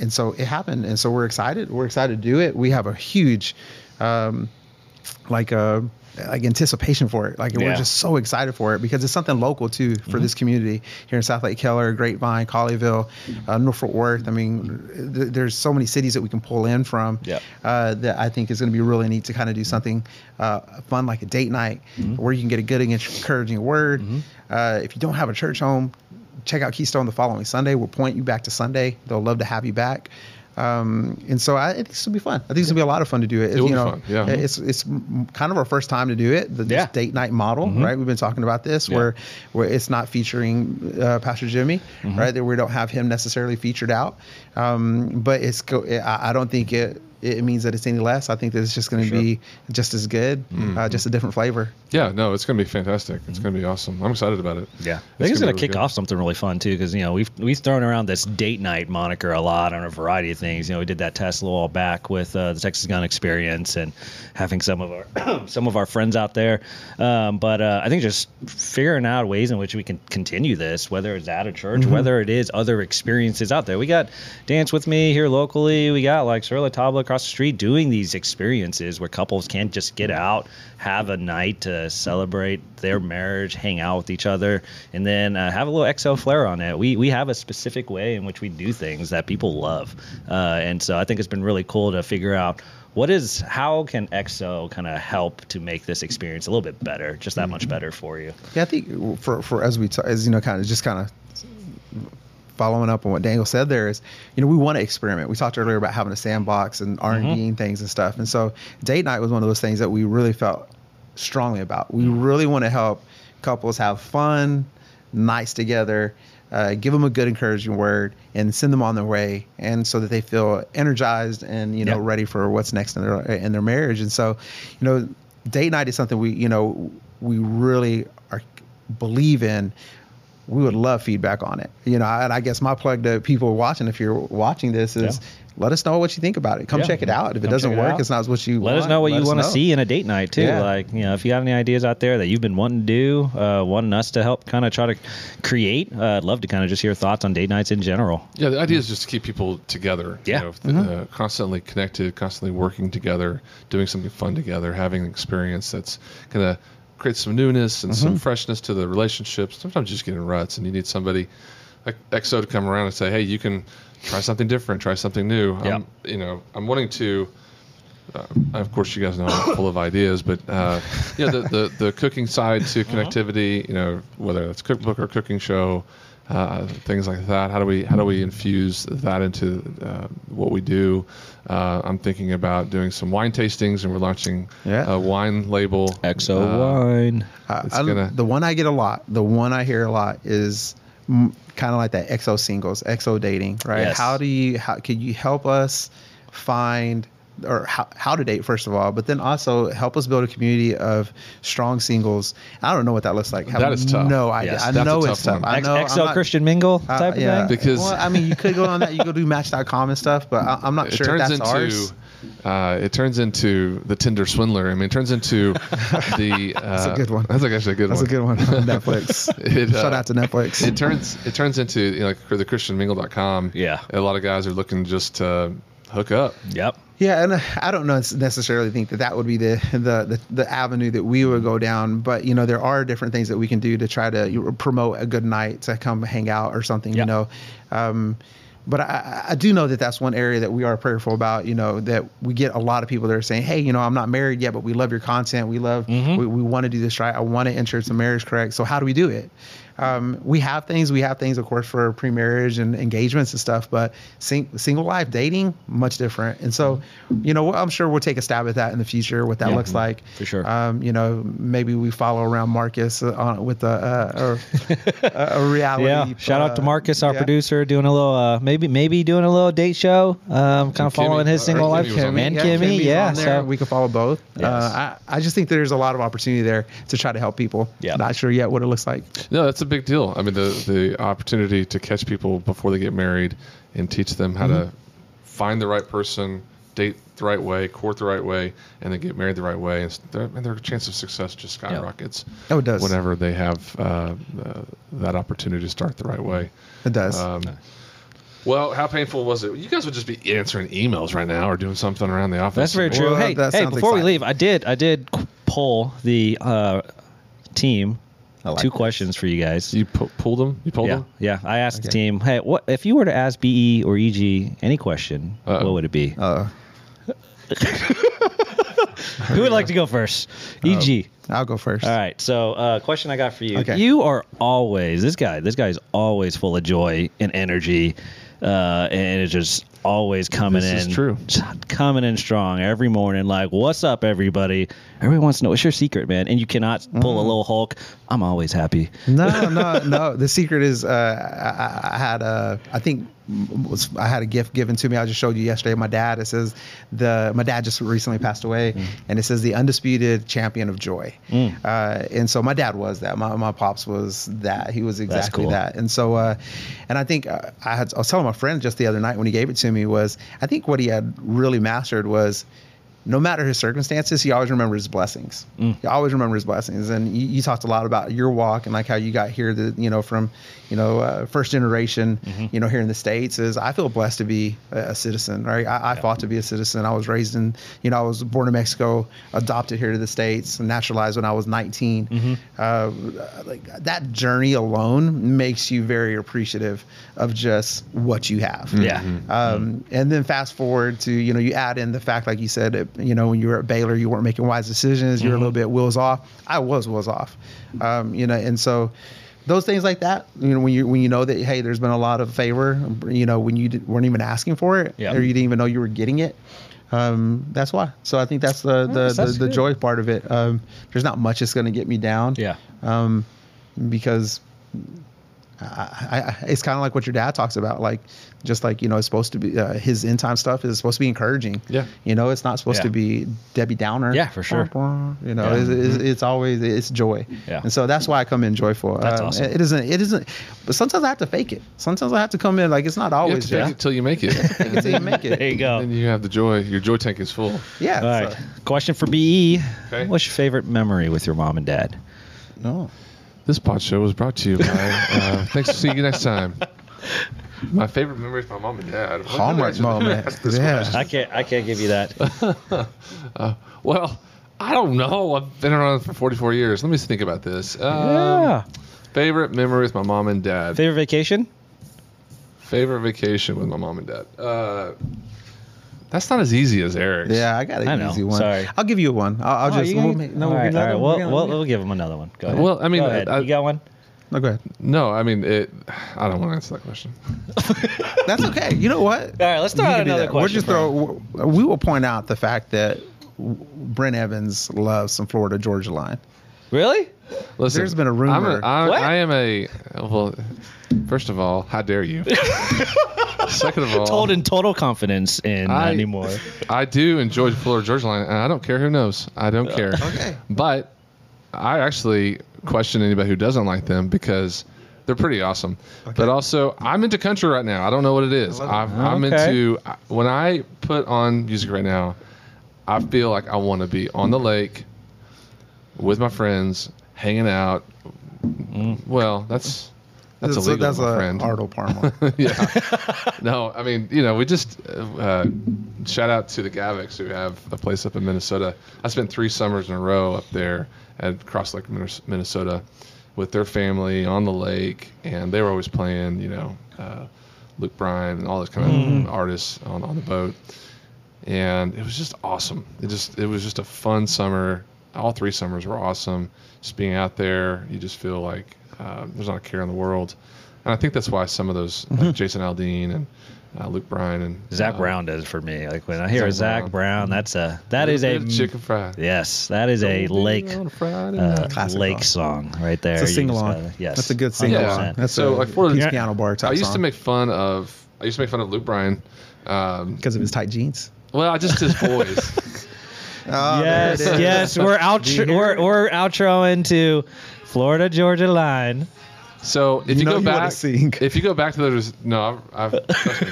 and so it happened. And so we're excited. We're excited to do it. We have a huge, um, like uh like anticipation for it. Like Yeah. we're just so excited for it because it's something local too for this community here in Southlake Keller, Grapevine, Colleyville, uh, North Fort Worth. I mean, th- there's so many cities that we can pull in from. Yep. Uh, that I think is going to be really neat to kind of do something uh, fun like a date night where you can get a good encouraging word. Uh, if you don't have a church home, check out Keystone the following Sunday. We'll point you back to Sunday. They'll love to have you back. Um, and so I, I think this will be fun. I think this will be a lot of fun to do it. It you be know, fun, yeah. It's it's kind of our first time to do it. The, Yeah. This date night model, right? We've been talking about this Yeah. where where it's not featuring uh, Pastor Jimmy, right? That we don't have him necessarily featured out. Um, but it's go- I, I don't think it it means that it's any less. I think that it's just going to be just as good, uh, just a different flavor. Yeah, no, it's going to be fantastic. It's going to be awesome. I'm excited about it. Yeah, I think it's gonna gonna kick good. off something really fun too, because you know we've we've thrown around this date night moniker a lot on a variety of things. You know, we did that test a little while back with uh, the Texas Gun Experience and having some of our some of our friends out there. Um, but uh, I think just figuring out ways in which we can continue this, whether it's at a church, whether it is other experiences out there. We got Dance with Me here locally. We got like Sur La Table across the street doing these experiences where couples can't just get out, have a night to celebrate their marriage, hang out with each other, and then uh, have a little XO flair on it. We we have a specific way in which we do things that people love, uh, and so I think it's been really cool to figure out. What is how can XO kind of help to make this experience a little bit better, just that much better for you? Yeah, I think for for as we t- as you know, kind of just kind of following up on what Daniel said there is, you know, we want to experiment. We talked earlier about having a sandbox and R and D and things and stuff, and so date night was one of those things that we really felt strongly about. We really want to help couples have fun, nights together. Uh, give them a good encouraging word and send them on their way and so that they feel energized and you know Yep. ready for what's next in their in their marriage and so you know date night is something we you know we really are believe in we would love feedback on it. You know, and I guess my plug to people watching, if you're watching this, is Yeah. let us know what you think about it. Come Yeah. check it out. If it doesn't it work, out. it's not what you Let want. us know what you want to see in a date night too. Yeah. Like you know, if you got any ideas out there that you've been wanting to do, uh, wanting us to help kind of try to create, uh, I'd love to kind of just hear thoughts on date nights in general. Yeah, the idea is just to keep people together. Yeah. You know, uh, constantly connected, constantly working together, doing something fun together, having an experience that's going to create some newness and some freshness to the relationships. Sometimes you just get in ruts and you need somebody like XO to come around and say, hey, you can try something different, try something new. Yeah. I'm, you know, I'm wanting to. Uh, of course, you guys know I'm full of ideas, but uh, yeah, the, the the cooking side to connectivity, you know, whether it's cookbook or cooking show, uh, things like that. How do we how do we infuse that into uh, what we do? Uh, I'm thinking about doing some wine tastings, and we're launching Yeah. a wine label. XO Uh, wine. I- It's gonna- the one I get a lot, the one I hear a lot is kind of like that XO singles, XO dating, right? Yes. How do you, how can you help us find or how, how to date first of all, but then also help us build a community of strong singles. I don't know what that looks like. Have That is tough. No idea. Yes. I know tough it's tough. one. I X- know. I'm not- Christian Mingle uh, type of thing. Because- well, I mean, you could go on that. You go do Match.com and stuff, but I, I'm not it sure turns if that's into ours. uh, it turns into the Tinder swindler. I mean, it turns into the. Uh, That's a good one. That's actually a good That's one. That's a good one on Netflix. It, uh, Shout out to Netflix. It turns it turns into you know, like the ChristianMingle.com. Yeah. a lot of guys are looking just to hook up. Yep. Yeah, and I don't know necessarily think that that would be the, the the the avenue that we would go down, but you know there are different things that we can do to try to promote a good night to come hang out or something. Yeah. You know, um, but I, I do know that that's one area that we are prayerful about. You know that we get a lot of people that are saying, "Hey, you know, I'm not married yet, but we love your content. We love Mm-hmm. we, we want to do this right. I want to ensure some marriage correct. So how do we do it?" Um, we have things. We have things, of course, for pre-marriage and engagements and stuff. But sing, single life dating, much different. And so, you know, I'm sure we'll take a stab at that in the future. What that Yeah. looks like, For sure. Um, you know, maybe we follow around Marcus uh, on, with a, uh, a, a reality. Yeah. Shout out to uh, Marcus, our yeah. producer, doing a little, uh, maybe maybe doing a little date show, um, kind of Kimmy, following his single life. was on there. and Kimmy, Kimmy's yeah. So we can follow both. Yes. Uh, I, I just think there's a lot of opportunity there to try to help people. Yeah. Not sure yet what it looks like. No, that's a big deal. I mean, the the opportunity to catch people before they get married and teach them how Mm-hmm. to find the right person, date the right way, court the right way, and then get married the right way, and, their, and their chance of success just skyrockets. Oh, it does. Whenever they have uh, uh, that opportunity to start the right way. It does. Um, well, how painful was it? You guys would just be answering emails right now or doing something around the office. that's very true. Well, hey, hey, sounds before we leave, I did I did qu- poll the uh, team. I like Two this. questions for you guys. You pu- pulled them? You pulled yeah, them? yeah. I asked the team, hey, what if you were to ask BE or EG any question, Uh-oh. what would it be? uh, Who would like to go first? EG. I'll go first. All right. So, uh, question I got for you. Okay. You are always this guy. This guy is always full of joy and energy, uh, and it's just always coming This in. is true. Coming in strong every morning. Like, what's up, everybody? Everyone wants to know what's your secret, man. And you cannot pull a Mm. little Hulk. I'm always happy. no, no, no. The secret is uh, I, I had a, I think was I had a gift given to me. I just showed you yesterday. My dad. It says the my dad just recently passed away, Mm. and it says the undisputed champion of joy. Mm. Uh, and so my dad was that. My my pops was that. He was exactly cool. that. And so, uh, and I think uh, I had I was telling my friend just the other night when he gave it to me was I think what he had really mastered was no matter his circumstances, he always remembers his blessings. Mm. He always remembers his blessings. And you, you talked a lot about your walk and like how you got here, the, you know, from, you know, uh, first generation, Mm-hmm. you know, here in the States is I feel blessed to be a, a citizen, right? I, I fought to be a citizen. I was raised in, you know, I was born in Mexico, adopted here to the States, naturalized when I was 19. Mm-hmm. Uh, like that journey alone makes you very appreciative of just what you have. Yeah. Um, and then fast forward to, you know, you add in the fact, like you said, you know, when you were at Baylor, you weren't making wise decisions. You're a little bit wheels off. I was wheels off. Um, you know, and so those things like that, you know, when you when you know that hey, there's been a lot of favor, you know, when you did, weren't even asking for it, Yeah. or you didn't even know you were getting it. Um, that's why. So I think that's the the, Nice, the, that's the good. joy part of it. Um, there's not much that's going to get me down. Yeah. Um, because I, I, it's kind of like what your dad talks about, like just like you know, it's supposed to be uh, his end time stuff is supposed to be encouraging. Yeah. you know, it's not supposed Yeah. to be Debbie Downer. Yeah, for sure. You know, Yeah. it's, it's, it's always it's joy. Yeah. and so that's why I come in joyful. That's Um, awesome. It isn't. It isn't. But sometimes I have to fake it. Sometimes I have to come in like it's not You have always. to fake yeah. it till you make it. Until you make it. There you go. and you have the joy. Your joy tank is full. Yeah. All right. so- Question for BE. Okay. What's your favorite memory with your mom and dad? no. This pod show was brought to you by. Uh, thanks. See you next time. My favorite memory is my mom and dad. What- Hallmark moment. Yeah. I can't. I can't give you that. Uh, well, I don't know. I've been around for 44 years. Let me think about this. Um, yeah. Favorite memory with my mom and dad. Favorite vacation? Favorite vacation with my mom and dad. Uh, that's not as easy as Eric's. Yeah, I got an I know. easy one. Sorry. I'll give you one. I'll, I'll Oh, just. we'll gonna- make- no, all we'll right, get all another right. one. We'll, We'll we'll, we'll give him another one. Go ahead. Well, I mean, Go ahead. I- you got one? one. No, go ahead. No, I mean it. I don't want to answer that question. That's okay. You know what? All right, let's throw You out another that. We'll just throw. We will point out the fact that Brent Evans loves some Florida Georgia line. Really? Listen, There's been a rumor. I'm a, I, What? I am a. Well, first of all, how dare you? Second of all, Told in total confidence in I- anymore. I do enjoy Florida Georgia Line, and I don't care who knows. I don't care. Okay. But I actually question anybody who doesn't like them because they're pretty awesome. Okay. But also, I'm into country right now. I don't know what it is. I love it. I'm, I'm Okay. into when I put on music right now. I feel like I want to be on the lake with my friends, hanging out. Well, that's that's so illegal, that's my a friend. Ardo Parma. yeah. no, I mean, you know, we just uh, shout out to the Gavics who have a place up in Minnesota. I spent three summers in a row up there at Cross Lake, Minnesota, with their family on the lake, and they were always playing, you know, uh, Luke Bryan and all those kind of artists on, on the boat. And it was just awesome. It just it was just a fun summer. All three summers were awesome. Just being out there, you just feel like uh, there's not a care in the world. And I think that's why some of those, like Jason Aldean and uh, Luke Bryan and Zac uh, Brown does for me. Like when I hear Zac a Zac Brown. Brown, that's a that is a chicken fry. yes, that is a Don't be lake a uh, lake song. song right there. It's a You sing along. Yes, That's a good sing along. 100%. That's So, a like, for Peace Yeah. piano bar type I used to make fun of I used to make fun of Luke Bryan. Um, because of his tight jeans. well, just his voice. Oh, yes, there it is. yes, we're out. we're, we're outroing to Florida Georgia line. So if You you, know go you back, sing. if you go back to the no, I've, I've trust me.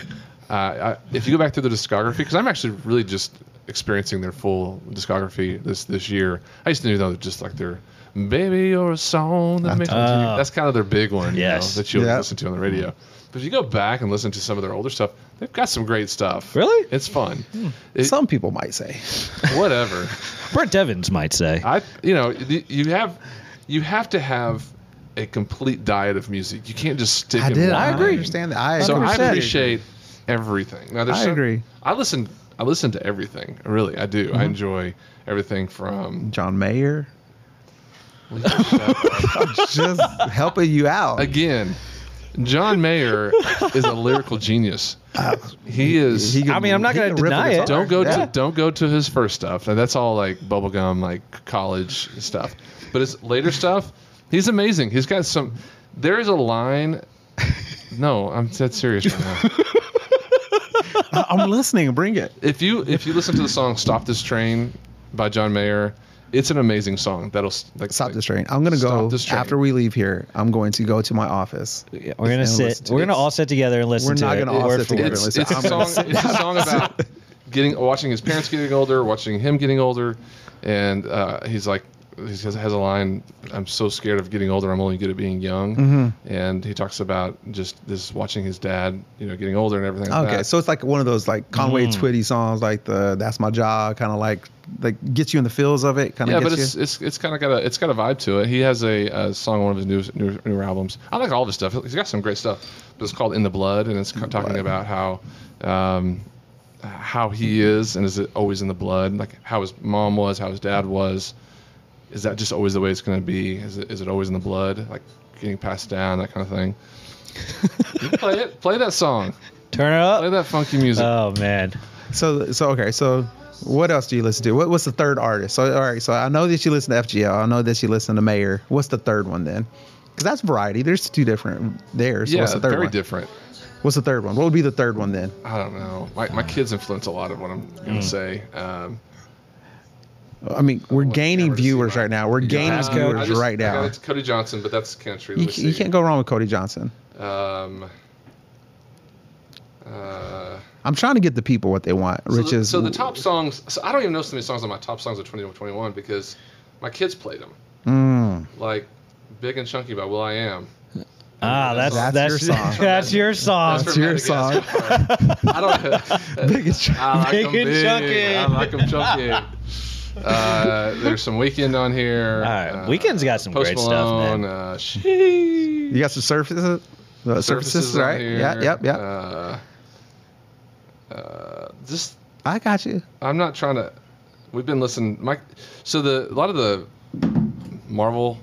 Uh, I, if you go back to the discography, because I'm actually really just experiencing their full discography this this year. I used to know that just like their "Baby, You're a Song That Makes Me." Ah. That's kind of their big one, Yes. you know, that you'll Yeah. listen to on the radio. But if you go back and listen to some of their older stuff, they've got some great stuff. Really? it's fun. It- Some people might say. whatever. Brent Evans might say. I you know you have you have to have a complete diet of music. You can't just stick. I in did. one I agree. understand that. I So I appreciate everything. Now, there's I some- agree. I listen. I listen to everything. Really, I do. Mm-hmm. I enjoy everything from. John Mayer. I'm just helping you out. Again, John Mayer is a lyrical genius. He is. He can- I mean, I'm not gonna can rip a deny it. don't go Yeah. to don't go to his first stuff. Now, that's all like bubblegum, like college stuff. But his later stuff, he's amazing. He's got some. There is a line. No, I'm dead serious right now. I'm listening. Bring it. if you if you listen to the song "Stop This Train" by John Mayer, it's an amazing song. That'll like Stop like, this train. I'm gonna go Stop this train. after we leave here. I'm going to go to my office. We're gonna sit. to We're it. gonna all sit together and listen We're to not it. gonna all sit for together word. and It's, listen. it's a I'm song. It's a song about getting watching his parents getting older, watching him getting older, and uh, he's like. He has, has a line. I'm so scared of getting older. I'm only good at being young. Mm-hmm. And he talks about just this watching his dad, you know, getting older and everything. Like Okay, that. so it's like one of those like Conway Mm. Twitty songs, like the "That's My Job," kind of like like gets you in the feels of it. Kind of yeah, but it's you. it's it's kind of got a it's got a vibe to it. He has a, a song on one of his new, new newer albums. I like all of his stuff. He's got some great stuff. But it's called "In the Blood," and it's talking Blood. about how um, how he is, and is it always in the blood? Like how his mom was, how his dad was. Is that just always the way it's going to be? Is it is it always in the blood, like getting passed down, that kind of thing? Play it. Play that song. Turn it up. Play up. that funky music. Oh man. So so okay. So what else do you listen to? What, what's the third artist? So all right. So I know that you listen to FGL. I know that you listen to Mayer. What's the third one then? Because that's variety. There's two different there. So yeah, what's the third very one? different. What's the third one? What would be the third one then? I don't know. My, my kids influence a lot of what I'm going to say. Um, I mean, we're want gaining camera to see viewers right now. We're gaining ask uh, viewers just- right now. It's Cody Johnson, but that's country. You, you can't go wrong with Cody Johnson. Um, uh, I'm trying to get the people what they want, so which the, is so the top songs. So I don't even know so many songs on my top songs of 2021 because my kids played them. Mm, Like Big and Chunky by will.i.am. Ah, that's That's that's your song. that's your song. That's That's your Madagascar. I don't. Big and Chunky. I like Big 'em and chunky. I like 'em chunky. Uh, there's some Weeknd on here. All right, Uh, Weeknd's got some Post great stuff, Malone, man. Uh. You got some surfaces, the surfaces, on right? here. Yeah, yep, yep. Uh, uh, just I got you. I'm not trying to. We've been listening. Mike. so the a lot of the Marvel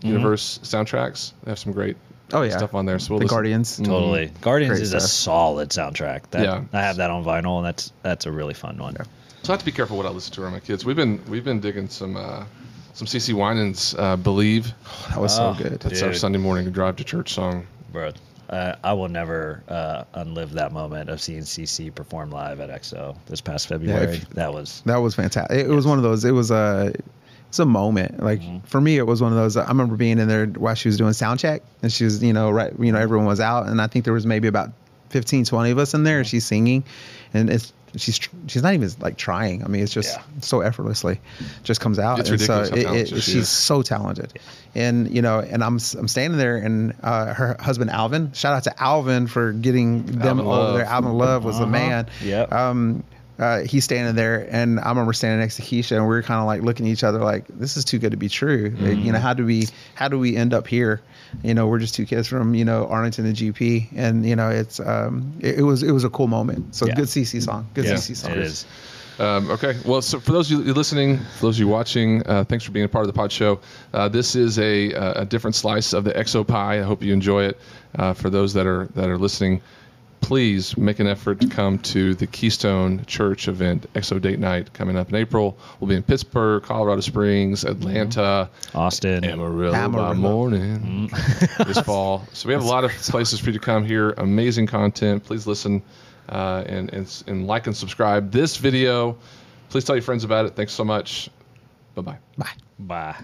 Mm-hmm. universe soundtracks they have some great Oh yeah, stuff on there. So we'll the listen. Guardians. Mhm. Totally. Guardians Great is a solid soundtrack. That, Yeah. I have that on vinyl, and that's that's a really fun one. So I have to be careful what I listen to around my kids. We've been we've been digging some uh, some CeCe Winans uh, "Believe." That was Oh, so good. That's our Sunday morning drive to church song. Bro, uh, I will never uh, unlive that moment of seeing CeCe perform live at XO this past February. if- that was That was fantastic. It, was one of those. It was a. It's a moment. Like Mm-hmm. for me, it was one of those. I remember being in there while she was doing sound check, and she was, you know, right, you know, everyone was out, and I think there was maybe about 15, 20 of us in there, and she's singing, and it's she's she's not even like trying. I mean, it's just Yeah. so effortlessly, just comes out. It's and ridiculous how so it, it, she she's is. so talented, and you know, and I'm s- I'm standing there, and uh, her husband Alvin. Shout out to Alvin for getting them Alvin over Love. there. Alvin Love was the Uh-huh. man. Yep. Um, uh, he's standing there, and I remember standing next to Keisha, and we were kind of like looking at each other, like, "This is too good to be true." Mm-hmm. You know, how do we, how do we end up here? You know, we're just two kids from you know Arlington and GP, and you know, it's um, it, it was it was a cool moment. So Yeah. good CeCe song, good yeah, CeCe song. it is. Um, okay. Well, so for those of you listening, for those of you watching, uh, thanks for being a part of the pod show. Uh, this is a, a different slice of the XO pie. I hope you enjoy it. Uh, for those that are that are listening, please make an effort to come to the Keystone Church event, XO Date Night, coming up in April. We'll be in Pittsburgh, Colorado Springs, Atlanta, Austin. Amarillo, by Amarillo. morning this fall. So we have a lot of places for you to come here. Amazing content. Please listen uh, and, and and like and subscribe this video. Please tell your friends about it. Thanks so much. Bye bye. Bye. Bye.